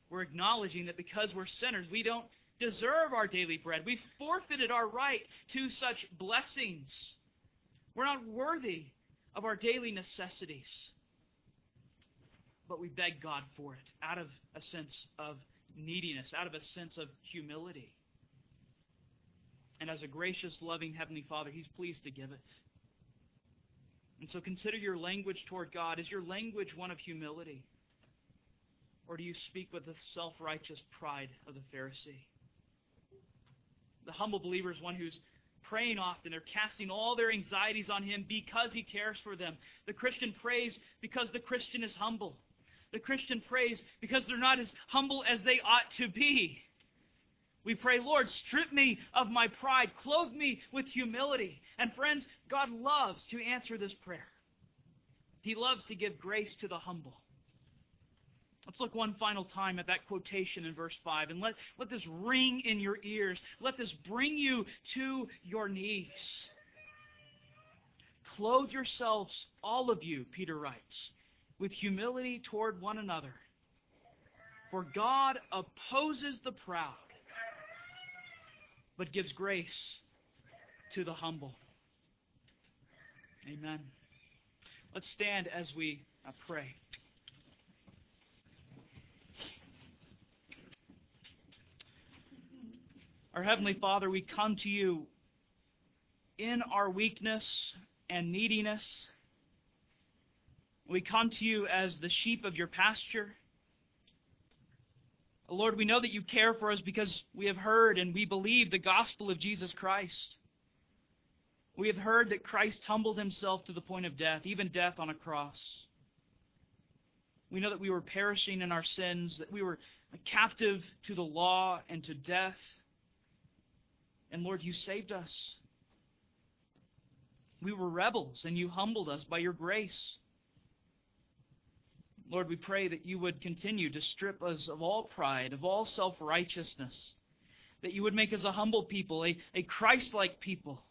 we're acknowledging that because we're sinners, we don't deserve our daily bread. We've forfeited our right to such blessings. We're not worthy of our daily necessities. But we beg God for it out of a sense of neediness, out of a sense of humility. And as a gracious, loving Heavenly Father, He's pleased to give it. And so consider your language toward God. Is your language one of humility? Or do you speak with the self righteous pride of the Pharisee? The humble believer is one who's praying often. They're casting all their anxieties on Him because He cares for them. The Christian prays because the Christian is humble. The Christian prays because they're not as humble as they ought to be. We pray, Lord, strip me of my pride, clothe me with humility. And friends, God loves to answer this prayer. He loves to give grace to the humble. Let's look one final time at that quotation in verse 5 and let, let this ring in your ears. Let this bring you to your knees. Clothe yourselves, all of you, Peter writes, with humility toward one another. For God opposes the proud, but gives grace to the humble. Amen. Let's stand as we uh, pray. Our Heavenly Father, we come to you in our weakness and neediness. We come to you as the sheep of your pasture. Lord, we know that you care for us because we have heard and we believe the gospel of Jesus Christ. We have heard that Christ humbled himself to the point of death, even death on a cross. We know that we were perishing in our sins, that we were captive to the law and to death. And Lord, you saved us. We were rebels, and you humbled us by your grace. Lord, we pray that you would continue to strip us of all pride, of all self righteousness, that you would make us a humble people, a, a Christ like people.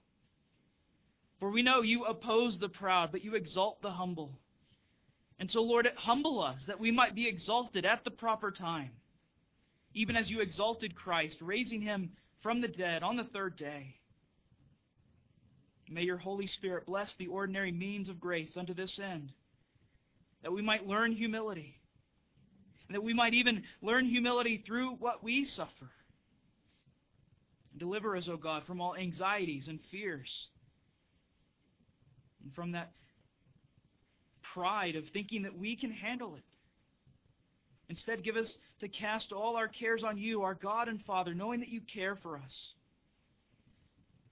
For we know you oppose the proud, but you exalt the humble. And so, Lord, humble us that we might be exalted at the proper time, even as you exalted Christ, raising him from the dead on the third day. May your Holy Spirit bless the ordinary means of grace unto this end that we might learn humility, and that we might even learn humility through what we suffer. Deliver us, O God, from all anxieties and fears, and from that pride of thinking that we can handle it. Instead, give us to cast all our cares on you, our God and Father, knowing that you care for us.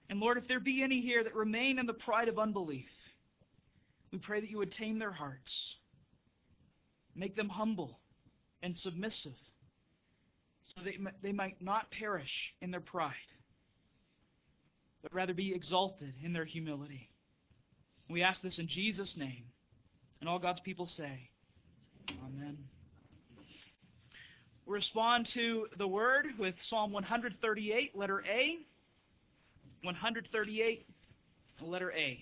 And Lord, if there be any here that remain in the pride of unbelief, we pray that you would tame their hearts Make them humble and submissive so that they might not perish in their pride, but rather be exalted in their humility. We ask this in Jesus' name. And all God's people say, Amen. Respond to the word with Psalm 138, letter A. 138, letter A.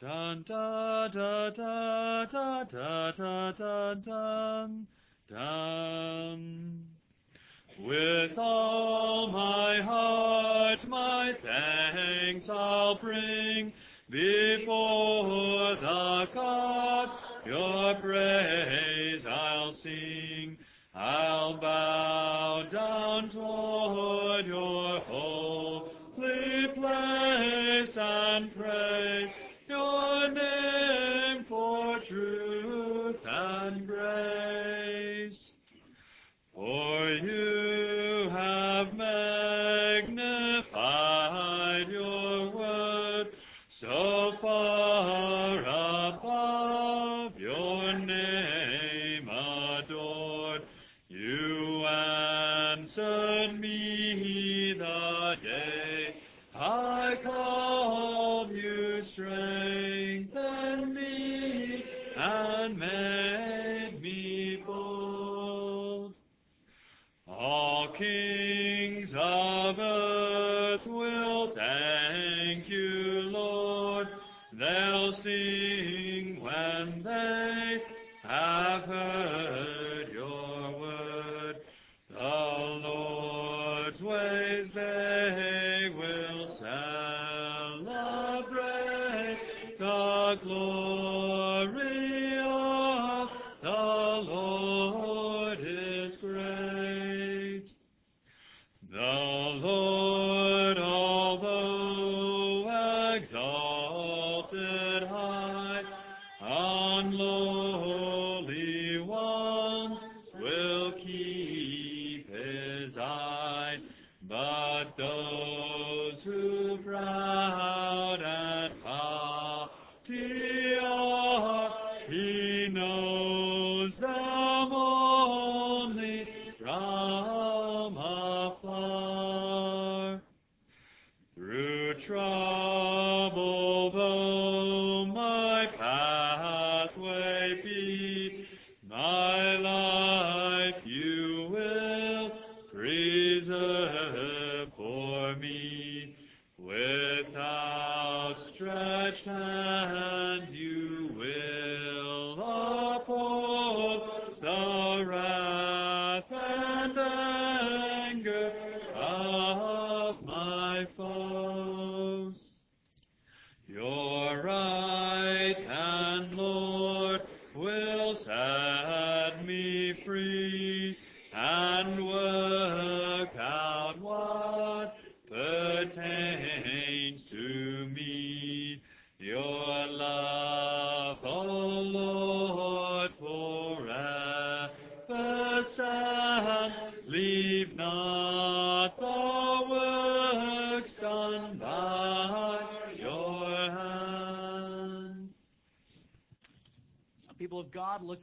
Dun da da da da da da da dun dun. With all my heart, my thanks I'll bring before the God. Your praise I'll sing. I'll bow down toward your holy place and praise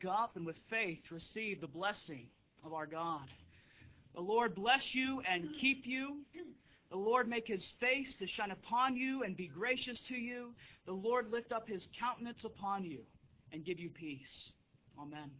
up and with faith receive the blessing of our God. The Lord bless you and keep you. The Lord make his face to shine upon you and be gracious to you. The Lord lift up his countenance upon you and give you peace. Amen.